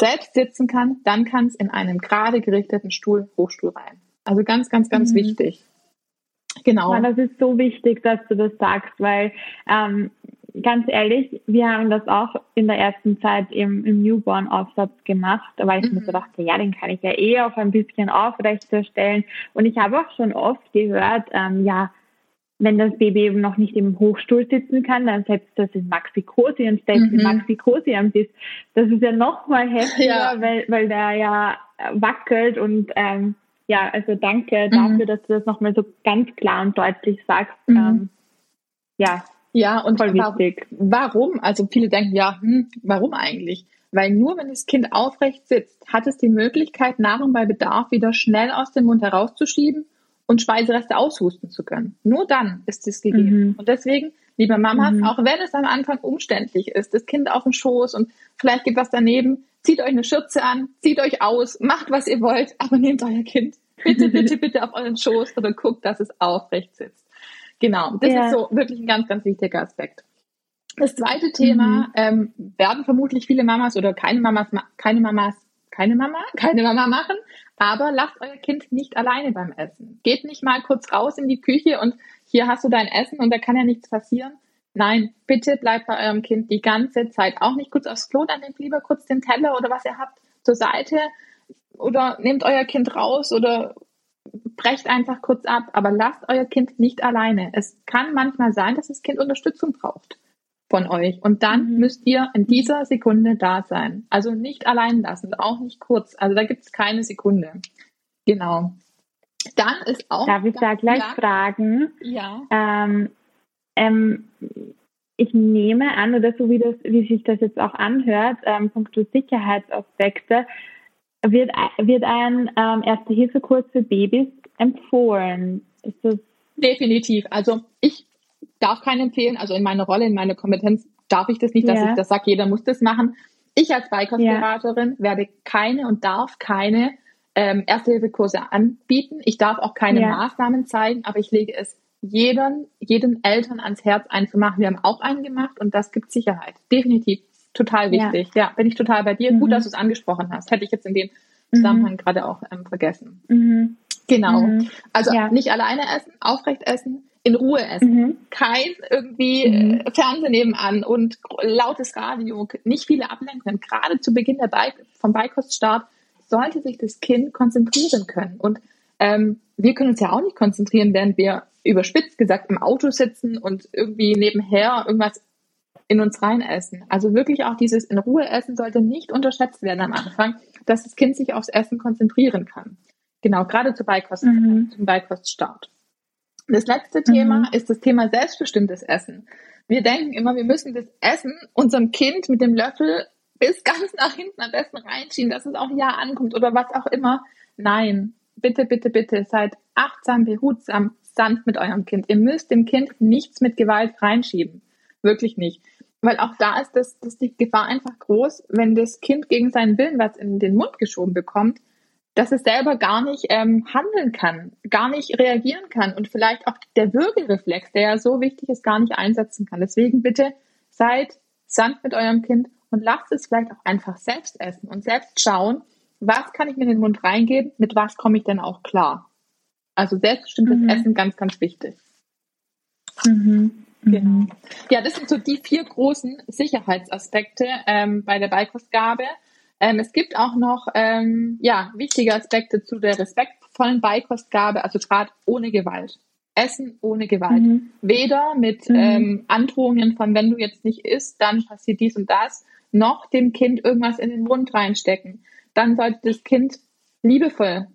B: selbst sitzen kann, dann kann es in einen gerade gerichteten Stuhl, Hochstuhl rein. Also ganz, ganz, ganz mhm. wichtig.
C: Genau. Ja, das ist so wichtig, dass du das sagst, weil ähm, ganz ehrlich, wir haben das auch in der ersten Zeit im, im Newborn-Aufsatz gemacht, weil ich mhm. mir so dachte, ja, den kann ich ja eh auch ein bisschen aufrechter stellen. Und ich habe auch schon oft gehört, ähm, ja, wenn das Baby eben noch nicht im Hochstuhl sitzen kann, dann setzt das in Maxi-Cosi und steckt mhm. Maxi-Cosi am Tisch. Das ist ja noch mal heftiger, ja. Weil, weil der ja wackelt und ähm, ja, also danke mhm. dafür, dass du das nochmal so ganz klar und deutlich sagst. Mhm. Ähm,
B: ja, ja, und voll wichtig. Warum? Also viele denken, ja, hm, warum eigentlich? Weil nur wenn das Kind aufrecht sitzt, hat es die Möglichkeit, Nahrung bei Bedarf wieder schnell aus dem Mund herauszuschieben und Speisereste aushusten zu können. Nur dann ist es gegeben. Mhm. Und deswegen, liebe Mamas, mhm. auch wenn es am Anfang umständlich ist, das Kind auf dem Schoß und vielleicht geht was daneben, zieht euch eine Schürze an, zieht euch aus, macht was ihr wollt, aber nehmt euer Kind bitte, bitte, bitte auf euren Schoß oder guckt, dass es aufrecht sitzt. Genau, das ja. ist so wirklich ein ganz, ganz wichtiger Aspekt. Das zweite Thema mhm. ähm, werden vermutlich viele Mamas oder keine Mamas, keine Mamas, keine Mama, keine Mama machen, aber lasst euer Kind nicht alleine beim Essen. Geht nicht mal kurz raus in die Küche und hier hast du dein Essen und da kann ja nichts passieren. Nein, bitte bleibt bei eurem Kind die ganze Zeit. Auch nicht kurz aufs Klo, dann nehmt lieber kurz den Teller oder was ihr habt zur Seite oder nehmt euer Kind raus oder brecht einfach kurz ab, aber lasst euer Kind nicht alleine. Es kann manchmal sein, dass das Kind Unterstützung braucht von euch und dann mhm. müsst ihr in dieser Sekunde da sein. Also nicht allein lassen, auch nicht kurz. Also da gibt es keine Sekunde. Genau.
C: Dann ist auch. Darf ich da gleich klar, fragen?
B: Ja.
C: Ähm, ähm, ich nehme an, oder so wie, das, wie sich das jetzt auch anhört, ähm, punkto Sicherheitsaspekte, wird, wird ein ähm, Erste-Hilfe-Kurs für Babys empfohlen.
B: Ist das Definitiv. Also ich darf keinen empfehlen, also in meiner Rolle, in meiner Kompetenz darf ich das nicht, dass ja. ich das sage, jeder muss das machen. Ich als Beikostberaterin ja. werde keine und darf keine ähm, Erste-Hilfe-Kurse anbieten. Ich darf auch keine ja. Maßnahmen zeigen, aber ich lege es jeden, jeden Eltern ans Herz einzumachen. Wir haben auch einen gemacht und das gibt Sicherheit. Definitiv. Total wichtig. Ja, ja bin ich total bei dir. Mhm. Gut, dass du es angesprochen hast. Hätte ich jetzt in dem Zusammenhang mhm. gerade auch ähm, vergessen. Mhm. Genau. Mhm. Also ja. nicht alleine essen, aufrecht essen, in Ruhe essen. Mhm. Kein irgendwie mhm. äh, Fernsehen nebenan und lautes Radio, nicht viele Ablenkungen. Gerade zu Beginn der Bike, vom Beikoststart sollte sich das Kind konzentrieren können. Und ähm, wir können uns ja auch nicht konzentrieren, während wir überspitzt gesagt im Auto sitzen und irgendwie nebenher irgendwas in uns rein essen. Also wirklich auch dieses in Ruhe essen sollte nicht unterschätzt werden am Anfang, dass das Kind sich aufs Essen konzentrieren kann. Genau, gerade zu Beikost, mhm. zum Beikoststart. Das letzte Thema mhm. ist das Thema selbstbestimmtes Essen. Wir denken immer, wir müssen das Essen unserem Kind mit dem Löffel bis ganz nach hinten am besten reinschieben, dass es auch ja ankommt oder was auch immer. Nein, bitte, bitte, bitte, seid achtsam, behutsam, sanft mit eurem Kind. Ihr müsst dem Kind nichts mit Gewalt reinschieben. Wirklich nicht. Weil auch da ist das, das die Gefahr einfach groß, wenn das Kind gegen seinen Willen was in den Mund geschoben bekommt, dass es selber gar nicht ähm, handeln kann, gar nicht reagieren kann und vielleicht auch der Würgereflex, der ja so wichtig ist, gar nicht einsetzen kann. Deswegen bitte seid sanft mit eurem Kind und lasst es vielleicht auch einfach selbst essen und selbst schauen, was kann ich mir in den Mund reingeben, mit was komme ich denn auch klar. Also selbstbestimmtes mhm. Essen ganz, ganz wichtig. Mhm. Genau. Mhm. Ja, das sind so die vier großen Sicherheitsaspekte ähm, bei der Beikostgabe. Ähm, es gibt auch noch ähm, ja, wichtige Aspekte zu der respektvollen Beikostgabe, also gerade ohne Gewalt. Essen ohne Gewalt. Mhm. Weder mit mhm. ähm, Androhungen von, wenn du jetzt nicht isst, dann passiert dies und das, noch dem Kind irgendwas in den Mund reinstecken. Dann sollte das Kind liebevoll,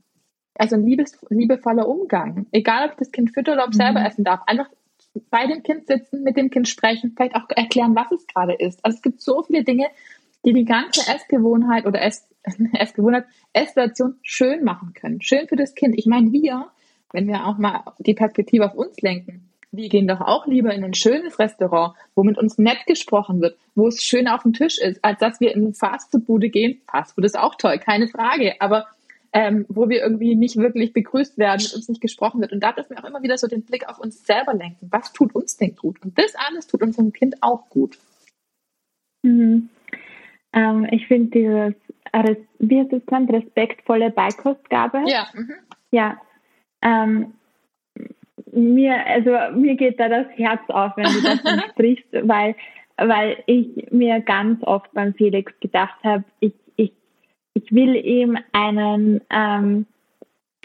B: also ein liebes, liebevoller Umgang, egal ob das Kind füttert oder ob mhm. selber essen darf, einfach bei dem Kind sitzen, mit dem Kind sprechen, vielleicht auch erklären, was es gerade ist. Also es gibt so viele Dinge, die die ganze Essgewohnheit oder Ess, Essgewohnheit, Esssituation schön machen können. Schön für das Kind. Ich meine, wir, wenn wir auch mal die Perspektive auf uns lenken, wir gehen doch auch lieber in ein schönes Restaurant, wo mit uns nett gesprochen wird, wo es schön auf dem Tisch ist, als dass wir in eine Fastfood-Bude gehen. Fastfood ist auch toll, keine Frage. Aber ähm, wo wir irgendwie nicht wirklich begrüßt werden, mit uns nicht gesprochen wird. Und da dürfen wir auch immer wieder so den Blick auf uns selber lenken. Was tut uns denn gut? Und das alles tut unserem Kind auch gut.
C: Mhm. Ähm, ich finde dieses, wie heißt das dann, respektvolle Beikostgabe.
B: Ja. Mhm.
C: Ja. Ähm, mir, also mir geht da das Herz auf, wenn du das sprichst, weil, weil ich mir ganz oft beim Felix gedacht habe, ich ich will ihm einen ähm,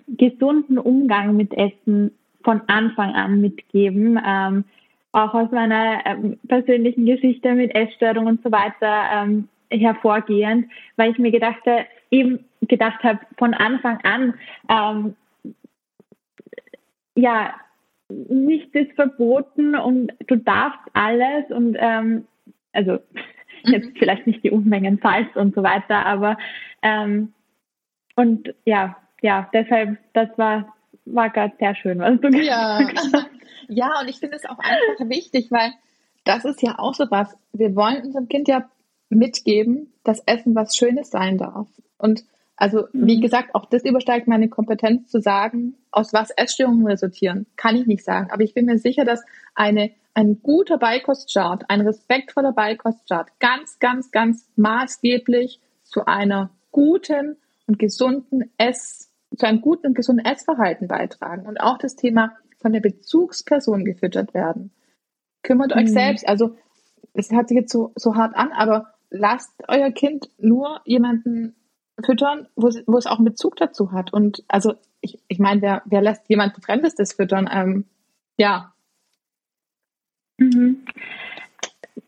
C: gesunden Umgang mit Essen von Anfang an mitgeben. Ähm, auch aus meiner ähm, persönlichen Geschichte mit Essstörung und so weiter ähm, hervorgehend, weil ich mir gedacht, eben gedacht habe, von Anfang an, ähm, ja, nichts ist verboten und du darfst alles und ähm, mhm. jetzt vielleicht nicht die Unmengen Salz und so weiter, aber ähm, und ja, ja, deshalb, das war, war gerade sehr schön, was du
B: ja. gesagt hast. Ja, und ich finde es auch einfach wichtig, weil das ist ja auch so was. Wir wollen unserem Kind ja mitgeben, dass Essen was Schönes sein darf. Und also, wie mhm. gesagt, auch das übersteigt meine Kompetenz zu sagen, aus was Essstörungen resultieren. Kann ich nicht sagen. Aber ich bin mir sicher, dass eine, ein guter Beikostchart, ein respektvoller Beikostchart ganz, ganz, ganz maßgeblich zu einer guten und gesunden Ess, zu einem guten und gesunden Essverhalten beitragen. Und auch das Thema von der Bezugsperson gefüttert werden. Kümmert mhm. euch selbst. Also, es hört sich jetzt so, so hart an, aber lasst euer Kind nur jemanden füttern, wo, wo es auch einen Bezug dazu hat. Und also ich, ich meine, wer, wer lässt jemanden Fremdes das füttern? Ähm, ja.
C: Mhm.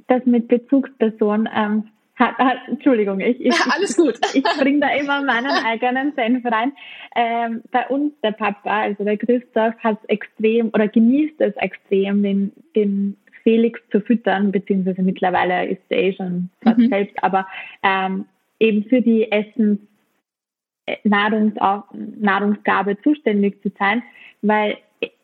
C: Das mit Bezugsperson ähm, hat, hat, Entschuldigung, ich, ich,
B: Alles gut.
C: ich, ich bringe da immer meinen eigenen Senf rein. Ähm, bei uns, der Papa, also der Christoph, hat es extrem oder genießt es extrem, den, den Felix zu füttern, beziehungsweise mittlerweile ist er eh schon fast mhm. selbst, aber ähm, eben für die Essens äh, Nahrungsgabe zuständig zu sein, weil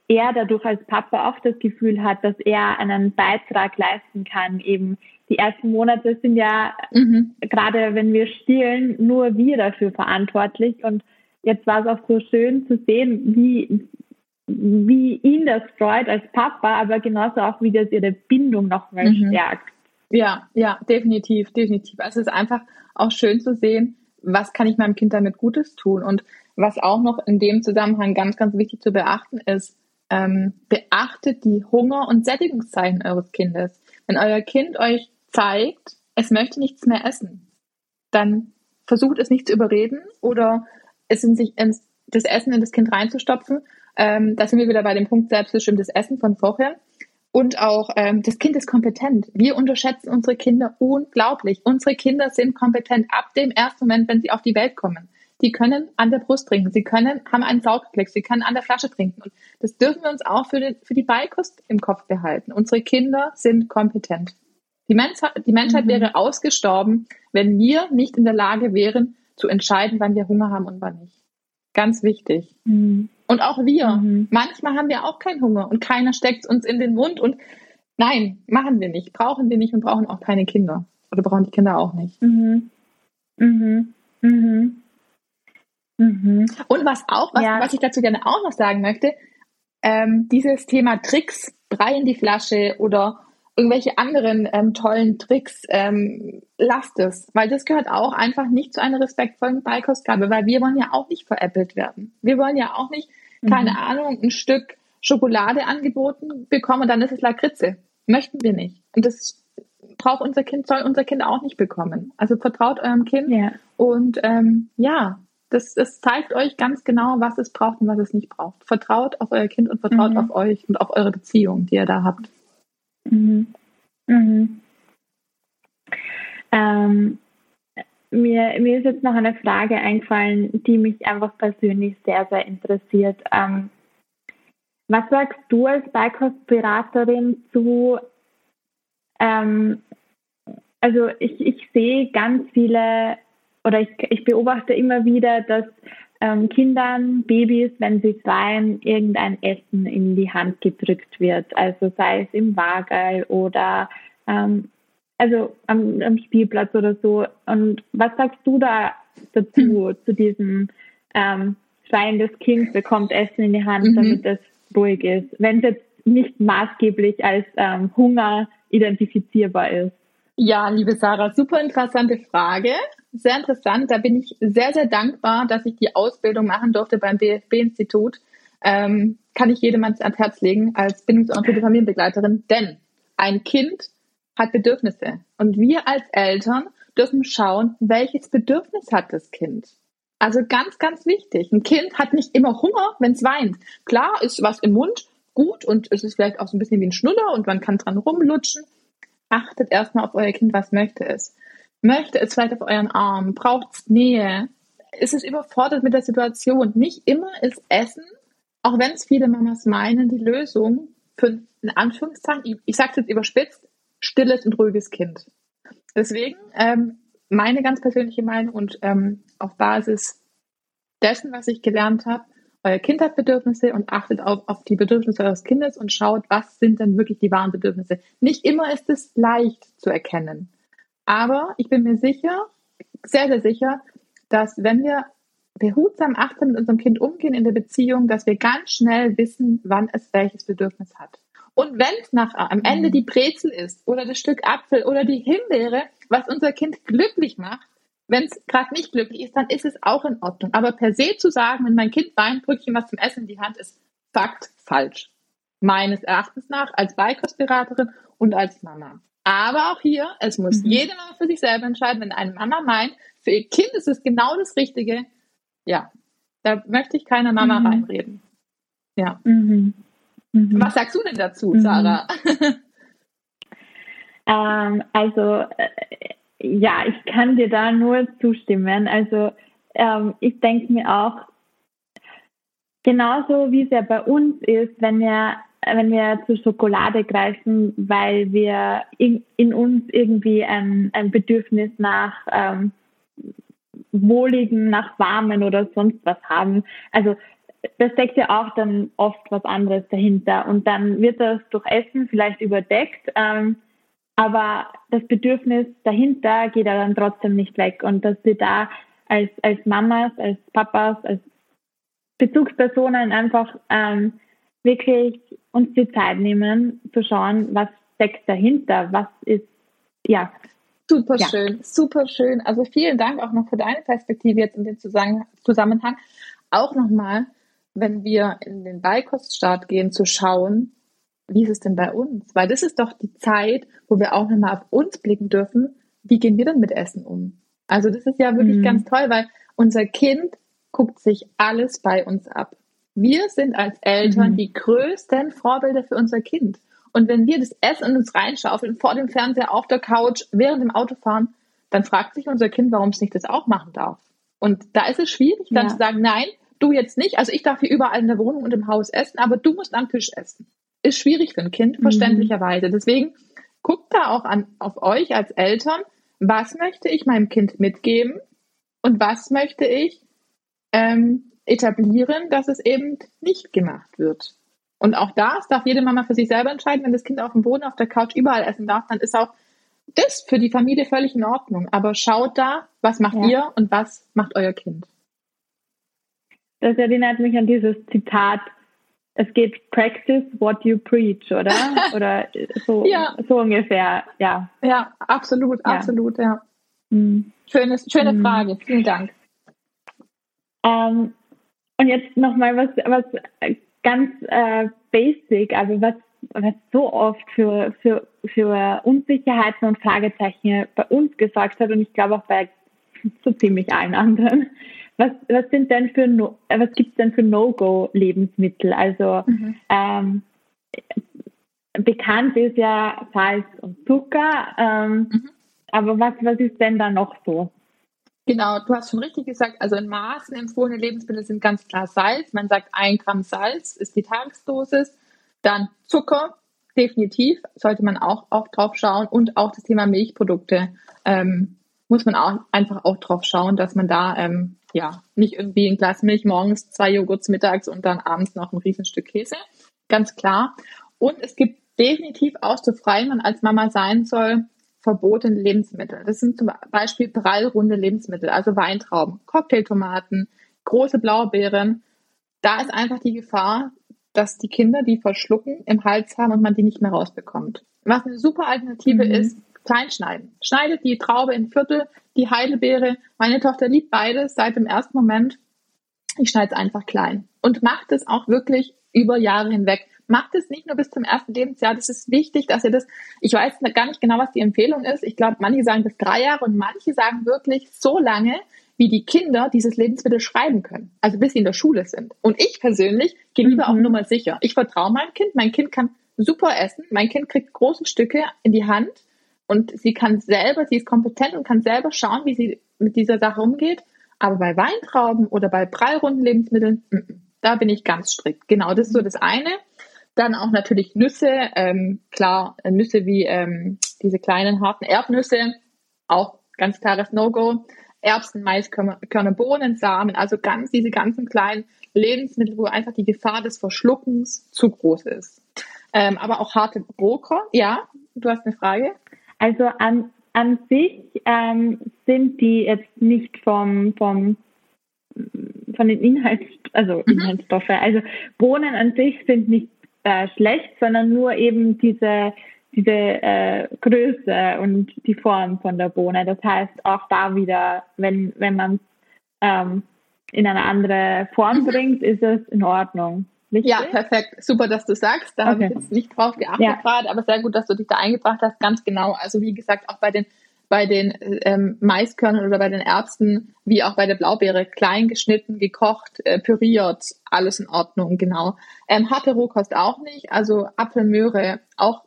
C: er dadurch als Papa auch das Gefühl hat, dass er einen Beitrag leisten kann. Eben die ersten Monate sind ja, mhm. gerade wenn wir stillen, nur wir dafür verantwortlich. Und jetzt war es auch so schön zu sehen, wie, wie ihn das freut als Papa, aber genauso auch, wie das ihre Bindung nochmal mhm. stärkt.
B: Ja, ja, definitiv, definitiv. Also es ist einfach auch schön zu sehen, was kann ich meinem Kind damit Gutes tun. Und was auch noch in dem Zusammenhang ganz, ganz wichtig zu beachten ist, ähm, beachtet die Hunger- und Sättigungszeichen eures Kindes. Wenn euer Kind euch zeigt, es möchte nichts mehr essen, dann versucht es nicht zu überreden oder es in sich ins, das Essen in das Kind reinzustopfen, ähm, da sind wir wieder bei dem Punkt selbstbestimmtes Essen von vorher. Und auch ähm, das Kind ist kompetent. Wir unterschätzen unsere Kinder unglaublich. Unsere Kinder sind kompetent ab dem ersten Moment, wenn sie auf die Welt kommen. Die können an der Brust trinken, sie können, haben einen Saugreflex, sie können an der Flasche trinken. Und das dürfen wir uns auch für, den, für die Beikost im Kopf behalten. Unsere Kinder sind kompetent. Die, Menschheit, die Menschheit mhm. wäre ausgestorben, wenn wir nicht in der Lage wären, zu entscheiden, wann wir Hunger haben und wann nicht. Ganz wichtig. Mhm. Und auch wir. Mhm. Manchmal haben wir auch keinen Hunger und keiner steckt uns in den Mund und nein, machen wir nicht, brauchen wir nicht und brauchen auch keine Kinder. Oder brauchen die Kinder auch nicht. Mhm. Mhm. Mhm. Mhm. Und was auch, was, ja. was ich dazu gerne auch noch sagen möchte, ähm, dieses Thema Tricks, Brei in die Flasche oder irgendwelche anderen ähm, tollen Tricks, ähm, lasst es, weil das gehört auch einfach nicht zu einer respektvollen Beikostgabe, weil wir wollen ja auch nicht veräppelt werden. Wir wollen ja auch nicht, mhm. keine Ahnung, ein Stück Schokolade angeboten bekommen und dann ist es Lakritze. Möchten wir nicht. Und das braucht unser Kind, soll unser Kind auch nicht bekommen. Also vertraut eurem Kind ja. und ähm, ja, das, das zeigt euch ganz genau, was es braucht und was es nicht braucht. Vertraut auf euer Kind und vertraut mhm. auf euch und auf eure Beziehung, die ihr da habt. Mhm. Mhm.
C: Ähm, mir, mir ist jetzt noch eine Frage eingefallen, die mich einfach persönlich sehr, sehr interessiert. Ähm, was sagst du als Beikostberaterin zu, ähm, also ich, ich sehe ganz viele oder ich, ich beobachte immer wieder, dass ähm, Kindern, Babys, wenn sie schreien, irgendein Essen in die Hand gedrückt wird. Also sei es im Wagel oder ähm, also am, am, Spielplatz oder so. Und was sagst du da dazu, zu diesem ähm, schreiendes Kind bekommt Essen in die Hand, mhm. damit es ruhig ist, wenn es jetzt nicht maßgeblich als ähm, Hunger identifizierbar ist?
B: Ja, liebe Sarah, super interessante Frage sehr interessant. Da bin ich sehr, sehr dankbar, dass ich die Ausbildung machen durfte beim BFB-Institut. Ähm, kann ich jedem ans Herz legen als bindungsorientierte Familienbegleiterin. Denn ein Kind hat Bedürfnisse. Und wir als Eltern dürfen schauen, welches Bedürfnis hat das Kind. Also ganz, ganz wichtig. Ein Kind hat nicht immer Hunger, wenn es weint. Klar ist was im Mund gut und es ist vielleicht auch so ein bisschen wie ein Schnuller und man kann dran rumlutschen. Achtet erstmal auf euer Kind, was möchte es. Möchte es vielleicht auf euren Arm? Braucht es Nähe? Ist es überfordert mit der Situation? Nicht immer ist Essen, auch wenn es viele Mamas meinen, die Lösung für, in Anführungszeichen, ich sage es jetzt überspitzt, stilles und ruhiges Kind. Deswegen ähm, meine ganz persönliche Meinung und ähm, auf Basis dessen, was ich gelernt habe, euer Kind hat Bedürfnisse und achtet auf, auf die Bedürfnisse eures Kindes und schaut, was sind denn wirklich die wahren Bedürfnisse. Nicht immer ist es leicht zu erkennen. Aber ich bin mir sicher, sehr, sehr sicher, dass wenn wir behutsam, achtsam mit unserem Kind umgehen in der Beziehung, dass wir ganz schnell wissen, wann es welches Bedürfnis hat. Und wenn es nach am Ende mhm. die Brezel ist oder das Stück Apfel oder die Himbeere, was unser Kind glücklich macht, wenn es gerade nicht glücklich ist, dann ist es auch in Ordnung. Aber per se zu sagen, wenn mein Kind weint, drücke ich ihm was zum Essen in die Hand, ist Fakt falsch. Meines Erachtens nach als Beikostberaterin und als Mama. Aber auch hier, es muss mhm. jede Mama für sich selber entscheiden. Wenn eine Mama meint, für ihr Kind ist es genau das Richtige, ja, da möchte ich keiner Mama mhm. reinreden. Ja. Mhm. Mhm. Was sagst du denn dazu, mhm. Sarah?
C: ähm, also, äh, ja, ich kann dir da nur zustimmen. Also, ähm, ich denke mir auch, genauso wie es ja bei uns ist, wenn wir wenn wir zur Schokolade greifen, weil wir in, in uns irgendwie ein, ein Bedürfnis nach ähm, wohligen, nach warmen oder sonst was haben. Also da steckt ja auch dann oft was anderes dahinter. Und dann wird das durch Essen vielleicht überdeckt, ähm, aber das Bedürfnis dahinter geht ja dann trotzdem nicht weg. Und dass wir da als, als Mamas, als Papas, als Bezugspersonen einfach ähm, wirklich uns die Zeit nehmen, zu schauen, was steckt dahinter, was ist, ja.
B: Super ja. schön, super schön. Also vielen Dank auch noch für deine Perspektive jetzt in dem Zusammenhang. Auch nochmal, wenn wir in den Beikoststart gehen, zu schauen, wie ist es denn bei uns? Weil das ist doch die Zeit, wo wir auch nochmal auf uns blicken dürfen. Wie gehen wir denn mit Essen um? Also das ist ja wirklich mhm. ganz toll, weil unser Kind guckt sich alles bei uns ab. Wir sind als Eltern mhm. die größten Vorbilder für unser Kind. Und wenn wir das Essen in uns reinschaufeln, vor dem Fernseher, auf der Couch, während dem Autofahren, dann fragt sich unser Kind, warum es nicht das auch machen darf. Und da ist es schwierig, dann ja. zu sagen, nein, du jetzt nicht. Also ich darf hier überall in der Wohnung und im Haus essen, aber du musst am Tisch essen. Ist schwierig für ein Kind, mhm. verständlicherweise. Deswegen guckt da auch an, auf euch als Eltern, was möchte ich meinem Kind mitgeben und was möchte ich ähm, etablieren, dass es eben nicht gemacht wird. Und auch das darf jede Mama für sich selber entscheiden. Wenn das Kind auf dem Boden, auf der Couch überall essen darf, dann ist auch das für die Familie völlig in Ordnung. Aber schaut da, was macht ja. ihr und was macht euer Kind.
C: Das erinnert mich an dieses Zitat, es geht practice what you preach, oder? Oder so, ja. so ungefähr, ja.
B: Ja, absolut, ja. absolut, ja. Mhm. Schönes, schöne mhm. Frage, vielen Dank.
C: Ähm, und jetzt nochmal was, was ganz äh, basic, also was, was so oft für, für, für Unsicherheiten und Fragezeichen bei uns gesorgt hat und ich glaube auch bei so ziemlich allen anderen. Was, was sind denn für no, was gibt's denn für No-Go-Lebensmittel? Also mhm. ähm, bekannt ist ja Salz und Zucker, ähm, mhm. aber was, was ist denn da noch so?
B: Genau, du hast schon richtig gesagt, also in Maßen empfohlene Lebensmittel sind ganz klar Salz. Man sagt, ein Gramm Salz ist die Tagesdosis. Dann Zucker, definitiv, sollte man auch, auch drauf schauen. Und auch das Thema Milchprodukte ähm, muss man auch einfach auch drauf schauen, dass man da ähm, ja nicht irgendwie ein Glas Milch morgens, zwei Joghurts mittags und dann abends noch ein Riesenstück Käse. Ganz klar. Und es gibt definitiv auch, so frei man als Mama sein soll, verbotene Lebensmittel. Das sind zum Beispiel prallrunde Lebensmittel, also Weintrauben, Cocktailtomaten, große Blaubeeren. Da ist einfach die Gefahr, dass die Kinder die verschlucken, im Hals haben und man die nicht mehr rausbekommt. Was eine super Alternative mhm. ist, kleinschneiden. Schneidet die Traube in Viertel, die Heidelbeere. Meine Tochter liebt beides seit dem ersten Moment. Ich schneide es einfach klein und macht es auch wirklich über Jahre hinweg. Macht es nicht nur bis zum ersten Lebensjahr. Das ist wichtig, dass ihr das, ich weiß gar nicht genau, was die Empfehlung ist. Ich glaube, manche sagen bis drei Jahre und manche sagen wirklich so lange, wie die Kinder dieses Lebensmittel schreiben können. Also bis sie in der Schule sind. Und ich persönlich gehe lieber mhm. auf Nummer sicher. Ich vertraue meinem Kind. Mein Kind kann super essen. Mein Kind kriegt große Stücke in die Hand und sie kann selber, sie ist kompetent und kann selber schauen, wie sie mit dieser Sache umgeht. Aber bei Weintrauben oder bei prallrunden Lebensmitteln, da bin ich ganz strikt. Genau, das ist so das eine. Dann auch natürlich Nüsse, ähm, klar, Nüsse wie ähm, diese kleinen harten Erdnüsse, auch ganz klares No-Go. Erbsen, Maiskörner, Bohnen, Samen, also ganz diese ganzen kleinen Lebensmittel, wo einfach die Gefahr des Verschluckens zu groß ist. Ähm, aber auch harte Broker. Ja, du hast eine Frage?
C: Also an, an sich ähm, sind die jetzt nicht vom, vom von den Inhalts, also mhm. Inhaltsstoffe. Also Bohnen an sich sind nicht äh, schlecht, sondern nur eben diese diese äh, Größe und die Form von der Bohne. Das heißt auch da wieder, wenn wenn man ähm, in eine andere Form bringt, ist es in Ordnung.
B: Richtig? Ja, perfekt. Super, dass du sagst. Da okay. habe ich jetzt nicht drauf geachtet ja. gerade, aber sehr gut, dass du dich da eingebracht hast. Ganz genau. Also wie gesagt, auch bei den bei den ähm, Maiskörnern oder bei den Erbsen, wie auch bei der Blaubeere, klein geschnitten, gekocht, äh, püriert, alles in Ordnung, genau. Ähm, harte Rohkost auch nicht, also Apfelmöhre auch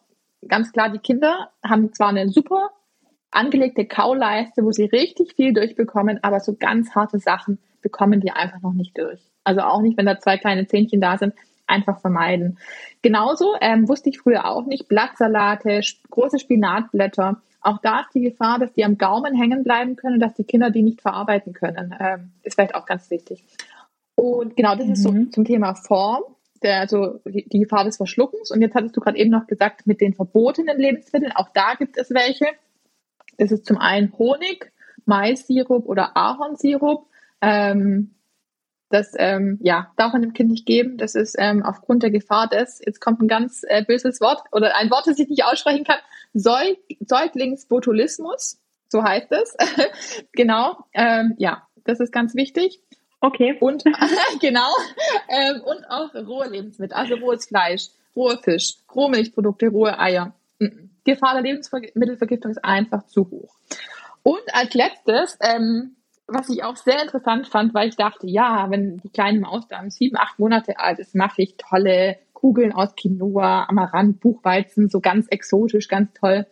B: ganz klar, die Kinder haben zwar eine super angelegte Kauleiste, wo sie richtig viel durchbekommen, aber so ganz harte Sachen bekommen die einfach noch nicht durch. Also auch nicht, wenn da zwei kleine Zähnchen da sind, einfach vermeiden. Genauso ähm, wusste ich früher auch nicht, Blattsalate, große Spinatblätter, auch da ist die Gefahr, dass die am Gaumen hängen bleiben können, dass die Kinder die nicht verarbeiten können. Ähm, ist vielleicht auch ganz wichtig. Und genau, das mhm. ist so mhm. zum Thema Form, der, also die Gefahr des Verschluckens. Und jetzt hattest du gerade eben noch gesagt, mit den verbotenen Lebensmitteln, auch da gibt es welche. Das ist zum einen Honig, Mais-Sirup oder Ahornsirup. Ähm, das ähm, ja, darf man dem Kind nicht geben. Das ist ähm, aufgrund der Gefahr des, jetzt kommt ein ganz äh, böses Wort oder ein Wort, das ich nicht aussprechen kann, Säug Säuglingsbotulismus, so heißt es. genau, ähm, ja, das ist ganz wichtig.
C: Okay.
B: Und genau, ähm, und auch rohe Lebensmittel, also rohes Fleisch, rohe Fisch, rohe Milchprodukte, rohe Eier. Gefahr der Lebensmittelvergiftung ist einfach zu hoch. Und als letztes, ähm, was ich auch sehr interessant fand, weil ich dachte, ja, wenn die kleine Maus dann sieben, acht Monate alt ist, mache ich tolle Kugeln aus Quinoa, Amaranth, Buchweizen, so ganz exotisch, ganz toll.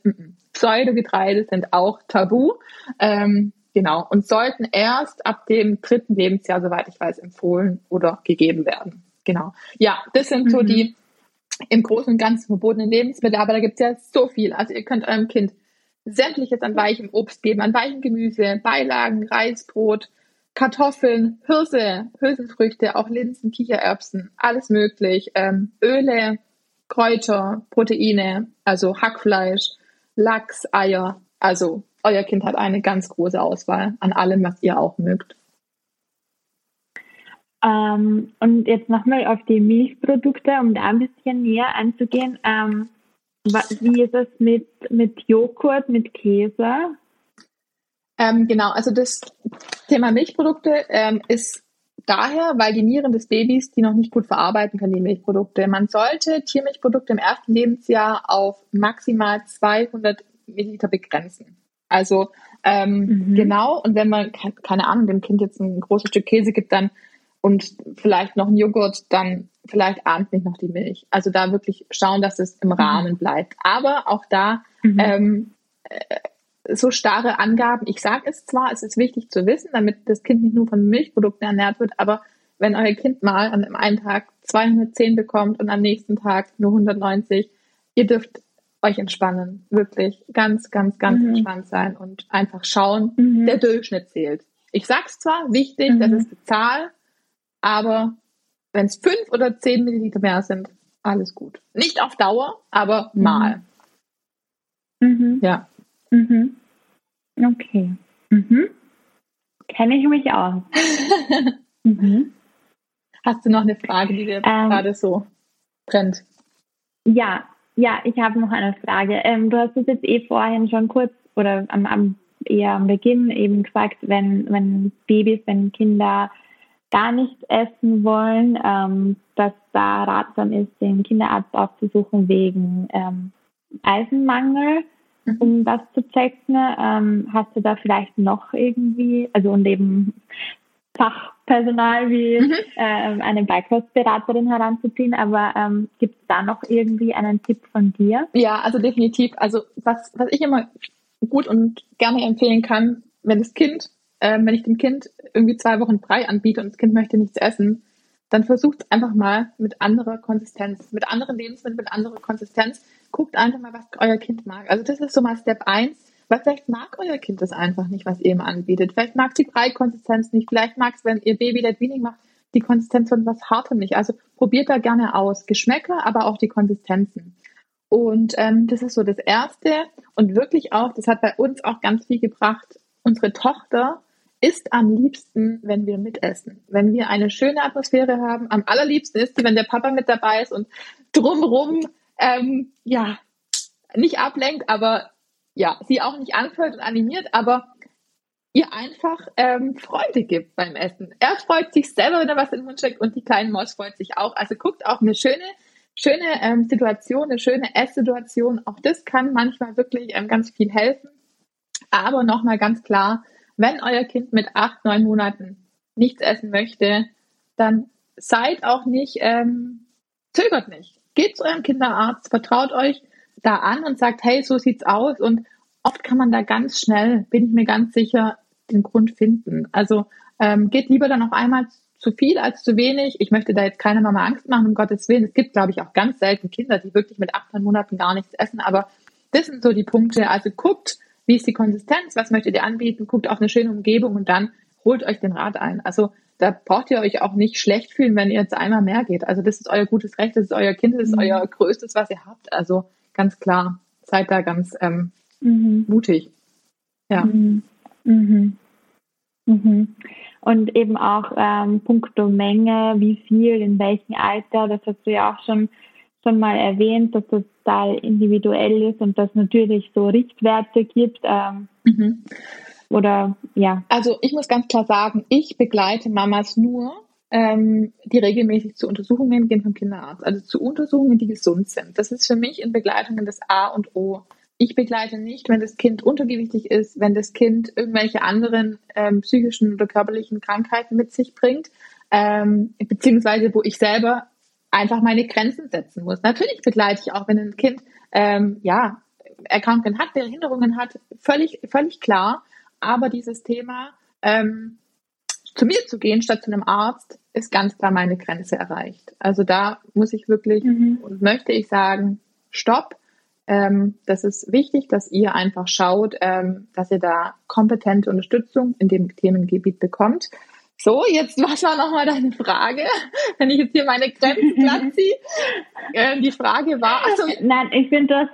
B: Pseudogetreide sind auch tabu. Ähm, genau. Und sollten erst ab dem dritten Lebensjahr, soweit ich weiß, empfohlen oder gegeben werden. Genau. Ja, das sind mhm. so die im Großen und Ganzen verbotenen Lebensmittel, aber da gibt es ja so viel. Also ihr könnt eurem Kind sämtliches an weichem Obst geben, an weichem Gemüse, Beilagen, Reisbrot, Kartoffeln, Hirse, Hülsenfrüchte, auch Linsen, Kichererbsen, alles möglich, ähm, Öle, Kräuter, Proteine, also Hackfleisch, Lachs, Eier. Also euer Kind hat eine ganz große Auswahl an allem, was ihr auch mögt.
C: Ähm, und jetzt nochmal auf die Milchprodukte, um da ein bisschen näher einzugehen. Ähm, wie ist es mit, mit Joghurt, mit Käse?
B: Ähm, genau, also das Thema Milchprodukte ähm, ist daher, weil die Nieren des Babys die noch nicht gut verarbeiten können, die Milchprodukte. Man sollte Tiermilchprodukte im ersten Lebensjahr auf maximal 200 Milliliter begrenzen. Also ähm, mhm. genau, und wenn man, keine Ahnung, dem Kind jetzt ein großes Stück Käse gibt, dann und vielleicht noch ein Joghurt, dann vielleicht abends nicht noch die Milch. Also da wirklich schauen, dass es im mhm. Rahmen bleibt. Aber auch da mhm. ähm, äh, so starre Angaben. Ich sage es zwar, es ist wichtig zu wissen, damit das Kind nicht nur von Milchprodukten ernährt wird, aber wenn euer Kind mal an einem Tag 210 bekommt und am nächsten Tag nur 190, ihr dürft euch entspannen. Wirklich ganz, ganz, ganz mhm. entspannt sein und einfach schauen, mhm. der Durchschnitt zählt. Ich sag's zwar, wichtig, das mhm. ist die Zahl, aber wenn es fünf oder zehn Milliliter mehr sind, alles gut. Nicht auf Dauer, aber mhm. mal.
C: Mhm. Ja. Mhm. Okay. Mhm. Kenne ich mich aus.
B: mhm. Hast du noch eine Frage, die dir ähm, gerade so brennt?
C: Ja, ja, ich habe noch eine Frage. Ähm, du hast es jetzt eh vorhin schon kurz oder am, am eher am Beginn eben gesagt, wenn, wenn Babys, wenn Kinder gar nichts essen wollen, ähm, dass da ratsam ist, den Kinderarzt aufzusuchen wegen ähm, Eisenmangel. mhm. um das zu checken. Ähm, hast du da vielleicht noch irgendwie, also neben Fachpersonal wie mhm. äh, eine Beikostberaterin heranzuziehen, aber ähm, gibt es da noch irgendwie einen Tipp von dir?
B: Ja, also definitiv. Also was, was ich immer gut und gerne empfehlen kann, wenn das Kind, äh, wenn ich dem Kind irgendwie zwei Wochen Brei anbiete und das Kind möchte nichts essen, dann versucht einfach mal mit anderer Konsistenz, mit anderen Lebensmitteln, mit anderer Konsistenz. Guckt einfach mal, was euer Kind mag. Also das ist so mal Step 1, weil vielleicht mag euer Kind das einfach nicht, was ihr ihm anbietet. Vielleicht mag die Brei-Konsistenz nicht. Vielleicht mag es, wenn ihr Baby das Weaning macht, die Konsistenz von was Hartem nicht. Also probiert da gerne aus. Geschmäcker, aber auch die Konsistenzen. Und ähm, das ist so das Erste. Und wirklich auch, das hat bei uns auch ganz viel gebracht. Unsere Tochter isst am liebsten, wenn wir mitessen. Wenn wir eine schöne Atmosphäre haben. Am allerliebsten ist die, wenn der Papa mit dabei ist und drumrum, ähm, ja, nicht ablenkt, aber ja, sie auch nicht anfällt und animiert, aber ihr einfach ähm, Freude gibt beim Essen. Er freut sich selber, wenn er was in den Mund steckt und die kleine Maus freut sich auch. Also guckt auch eine schöne, schöne ähm, Situation, eine schöne Esssituation. Auch das kann manchmal wirklich ähm, ganz viel helfen. Aber nochmal ganz klar, wenn euer Kind mit acht, neun Monaten nichts essen möchte, dann seid auch nicht, ähm, zögert nicht. Geht zu eurem Kinderarzt, vertraut euch da an und sagt, hey, so sieht's aus. Und oft kann man da ganz schnell, bin ich mir ganz sicher, den Grund finden. Also ähm, geht lieber dann auf einmal zu viel als zu wenig. Ich möchte da jetzt keiner Mama Angst machen, um Gottes Willen. Es gibt, glaube ich, auch ganz selten Kinder, die wirklich mit acht, neun Monaten gar nichts essen. Aber das sind so die Punkte. Also guckt, wie ist die Konsistenz, was möchtet ihr anbieten, guckt auf eine schöne Umgebung und dann holt euch den Rat ein. Also da braucht ihr euch auch nicht schlecht fühlen, wenn ihr jetzt einmal mehr geht. Also das ist euer gutes Recht, das ist euer Kind, das ist mhm. euer Größtes, was ihr habt. Also ganz klar, seid da ganz ähm, mhm. mutig.
C: Ja. Mhm. Mhm. mhm. Und eben auch ähm, puncto Menge, wie viel, in welchem Alter, das hast du ja auch schon schon mal erwähnt, dass das total individuell ist und dass natürlich so Richtwerte gibt. Ähm, mhm. Oder ja.
B: Also ich muss ganz klar sagen, ich begleite Mamas nur, ähm, die regelmäßig zu Untersuchungen gehen vom Kinderarzt. Also zu Untersuchungen, die gesund sind. Das ist für mich in Begleitungen das A und O. Ich begleite nicht, wenn das Kind untergewichtig ist, wenn das Kind irgendwelche anderen ähm, psychischen oder körperlichen Krankheiten mit sich bringt, ähm, beziehungsweise wo ich selber einfach meine Grenzen setzen muss. Natürlich begleite ich auch, wenn ein Kind ähm, ja Erkrankungen hat, Behinderungen hat, völlig völlig klar. Aber dieses Thema ähm, zu mir zu gehen statt zu einem Arzt ist ganz klar meine Grenze erreicht. Also da muss ich wirklich mhm. und möchte ich sagen, stopp. Ähm, das ist wichtig, dass ihr einfach schaut, ähm, dass ihr da kompetente Unterstützung in dem Themengebiet bekommt. So, jetzt was war nochmal deine Frage? Wenn ich jetzt hier meine Grenzen glatt ziehe. Äh, die Frage war.
C: Also, Nein, ich finde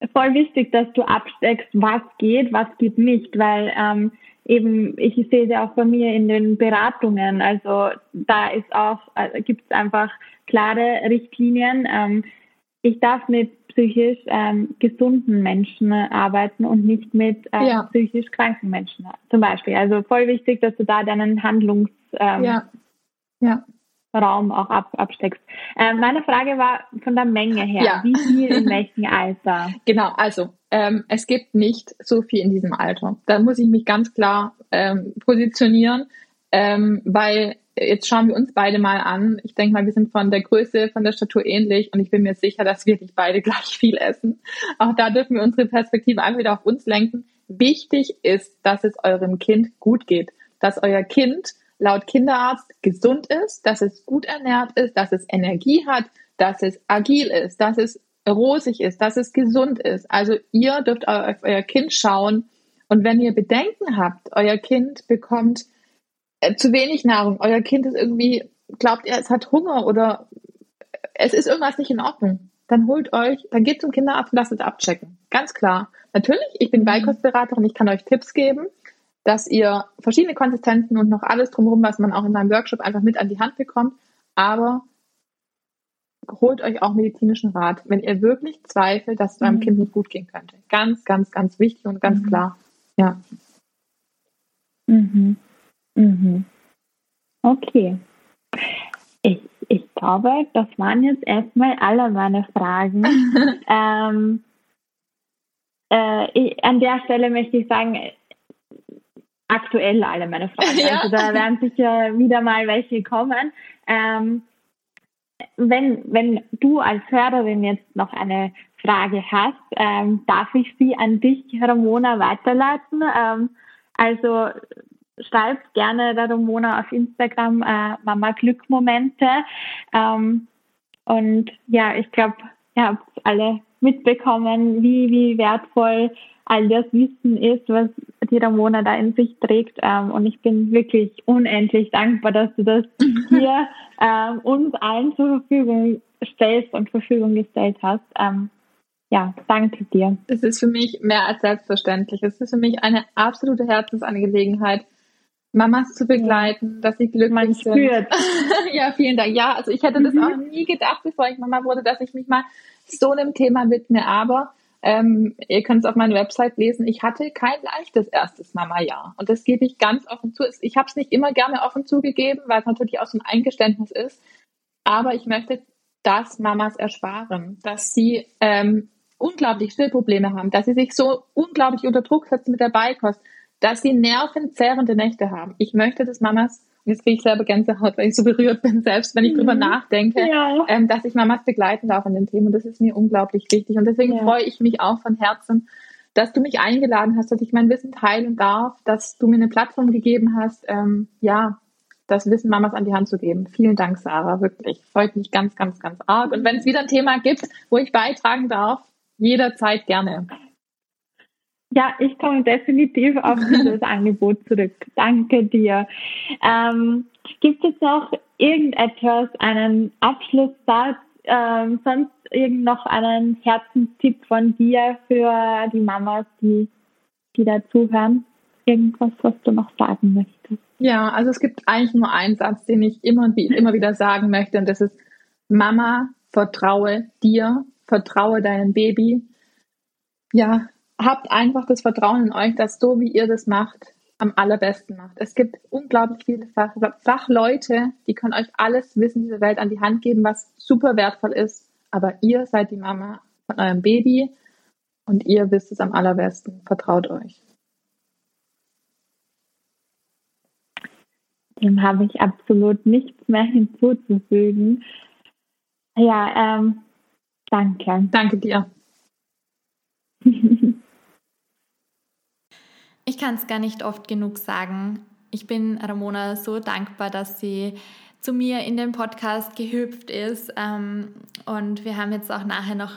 C: das voll wichtig, dass du absteckst, was geht, was geht nicht, weil ähm, eben, ich sehe es ja auch bei mir in den Beratungen. Also da ist auch, äh, gibt es einfach klare Richtlinien. Ähm, ich darf mit psychisch ähm, gesunden Menschen arbeiten und nicht mit äh, ja. psychisch kranken Menschen zum Beispiel. Also voll wichtig, dass du da deinen Handlungsraum ähm, ja. Ja. auch ab, absteckst. Ähm, meine Frage war von der Menge her, wie viel in welchem Alter?
B: Genau, also ähm, es gibt nicht so viel in diesem Alter. Da muss ich mich ganz klar ähm, positionieren, ähm, weil jetzt schauen wir uns beide mal an. Ich denke mal, wir sind von der Größe, von der Statur ähnlich und ich bin mir sicher, dass wir nicht beide gleich viel essen. Auch da dürfen wir unsere Perspektive einfach wieder auf uns lenken. Wichtig ist, dass es eurem Kind gut geht, dass euer Kind laut Kinderarzt gesund ist, dass es gut ernährt ist, dass es Energie hat, dass es agil ist, dass es rosig ist, dass es gesund ist. Also ihr dürft auf euer Kind schauen und wenn ihr Bedenken habt, euer Kind bekommt zu wenig Nahrung, euer Kind ist irgendwie, glaubt ihr, es hat Hunger oder es ist irgendwas nicht in Ordnung, dann holt euch, dann geht zum Kinderarzt und lasst es abchecken. Ganz klar. Natürlich, ich bin mhm. Beikostberaterin, ich kann euch Tipps geben, dass ihr verschiedene Konsistenzen und noch alles drumherum, was man auch in meinem Workshop einfach mit an die Hand bekommt. Aber holt euch auch medizinischen Rat, wenn ihr wirklich zweifelt, dass es eurem mhm. Kind nicht gut gehen könnte. Ganz, ganz, ganz wichtig und ganz mhm. klar. Ja.
C: Mhm. Mhm. Okay. Ich, ich glaube, das waren jetzt erstmal alle meine Fragen. ähm, äh, ich, an der Stelle möchte ich sagen, aktuell alle meine Fragen. Ja. Also da werden sicher wieder mal welche kommen. Ähm, wenn, wenn du als Hörerin jetzt noch eine Frage hast, ähm, darf ich sie an dich, Ramona, weiterleiten. Ähm, also schreib gerne der Ramona auf Instagram äh, Mama Glückmomente. Ähm, und ja, ich glaube, ihr habt alle mitbekommen, wie, wie wertvoll all das Wissen ist, was die Ramona da in sich trägt. Ähm, und ich bin wirklich unendlich dankbar, dass du das hier ähm, uns allen zur Verfügung stellst und Verfügung gestellt hast. Ähm, ja, danke dir.
B: Es ist für mich mehr als selbstverständlich. Es ist für mich eine absolute Herzensangelegenheit, Mamas zu begleiten, dass sie glücklich Man sind. Spürt. ja, vielen Dank. Ja, also ich hätte das mhm. auch nie gedacht, bevor ich Mama wurde, dass ich mich mal so einem Thema widme. Aber ähm, ihr könnt es auf meiner Website lesen. Ich hatte kein leichtes erstes Mama-Jahr. Und das gebe ich ganz offen zu. Ich habe es nicht immer gerne offen zugegeben, weil es natürlich auch so ein Eingeständnis ist. Aber ich möchte das Mamas ersparen, dass sie ähm, unglaublich Stillprobleme haben, dass sie sich so unglaublich unter Druck setzen mit der Beikost, dass sie nervenzerrende Nächte haben. Ich möchte, dass Mamas und jetzt kriege ich selber Gänsehaut, weil ich so berührt bin, selbst wenn ich mhm. drüber nachdenke, ja. ähm, dass ich Mamas begleiten darf in den Themen. Und das ist mir unglaublich wichtig. Und deswegen ja. freue ich mich auch von Herzen, dass du mich eingeladen hast, dass ich mein Wissen teilen darf, dass du mir eine Plattform gegeben hast, ähm, ja, das Wissen Mamas an die Hand zu geben. Vielen Dank, Sarah, wirklich. Freut mich ganz, ganz, ganz arg. Und wenn es wieder ein Thema gibt, wo ich beitragen darf, jederzeit gerne.
C: Ja, ich komme definitiv auf dieses Angebot zurück. Danke dir. Ähm, gibt es noch irgendetwas, einen Abschlusssatz, ähm, sonst irgend noch einen Herzenstipp von dir für die Mamas, die, die da zuhören? Irgendwas, was du noch sagen möchtest?
B: Ja, also es gibt eigentlich nur einen Satz, den ich immer und immer wieder sagen möchte, und das ist Mama, vertraue dir, vertraue deinem Baby. Ja, habt einfach das Vertrauen in euch, dass so wie ihr das macht, am allerbesten macht. Es gibt unglaublich viele Fach Fachleute, die können euch alles Wissen dieser Welt an die Hand geben, was super wertvoll ist. Aber ihr seid die Mama von eurem Baby und ihr wisst es am allerbesten. Vertraut euch.
C: Dem habe ich absolut nichts mehr hinzuzufügen. Ja, ähm, danke.
B: Danke dir.
A: Ich kann es gar nicht oft genug sagen. Ich bin Ramona so dankbar, dass sie zu mir in den Podcast gehüpft ist. Ähm, und wir haben jetzt auch nachher noch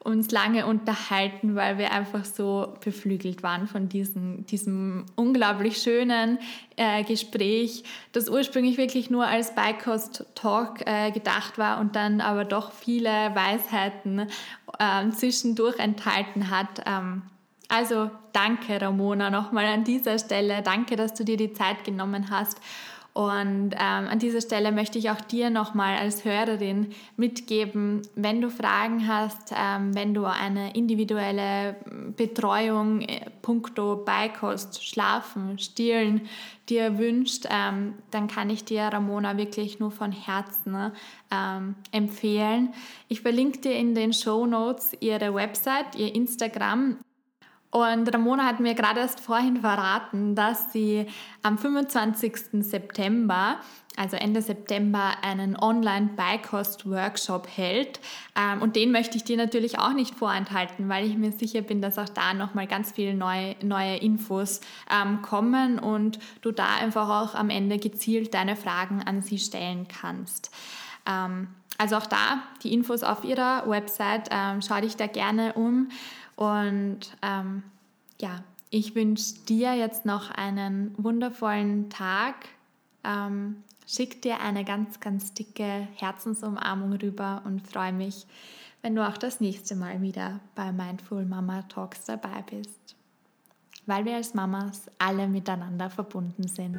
A: uns lange unterhalten, weil wir einfach so beflügelt waren von diesem, diesem unglaublich schönen äh, Gespräch, das ursprünglich wirklich nur als Beikost-Talk äh, gedacht war und dann aber doch viele Weisheiten äh, zwischendurch enthalten hat. Also danke, Ramona, nochmal an dieser Stelle. Danke, dass du dir die Zeit genommen hast. Und ähm, an dieser Stelle möchte ich auch dir nochmal als Hörerin mitgeben, wenn du Fragen hast, ähm, wenn du eine individuelle Betreuung äh, puncto Beikost, Schlafen, Stillen dir wünscht, ähm, dann kann ich dir Ramona wirklich nur von Herzen ähm, empfehlen. Ich verlinke dir in den Show Notes ihre Website, ihr Instagram und Ramona hat mir gerade erst vorhin verraten, dass sie am 25. September, also Ende September, einen Online-Beikost-Workshop hält. Ähm, und den möchte ich dir natürlich auch nicht vorenthalten, weil ich mir sicher bin, dass auch da nochmal ganz viele neue, neue Infos ähm, kommen und du da einfach auch am Ende gezielt deine Fragen an sie stellen kannst. Ähm, also auch da die Infos auf ihrer Website. schau dich da gerne um. Und ähm, ja, ich wünsche dir jetzt noch einen wundervollen Tag. Ähm, schick dir eine ganz, ganz dicke Herzensumarmung rüber und freue mich, wenn du auch das nächste Mal wieder bei Mindful Mama Talks dabei bist. Weil wir als Mamas alle miteinander verbunden sind.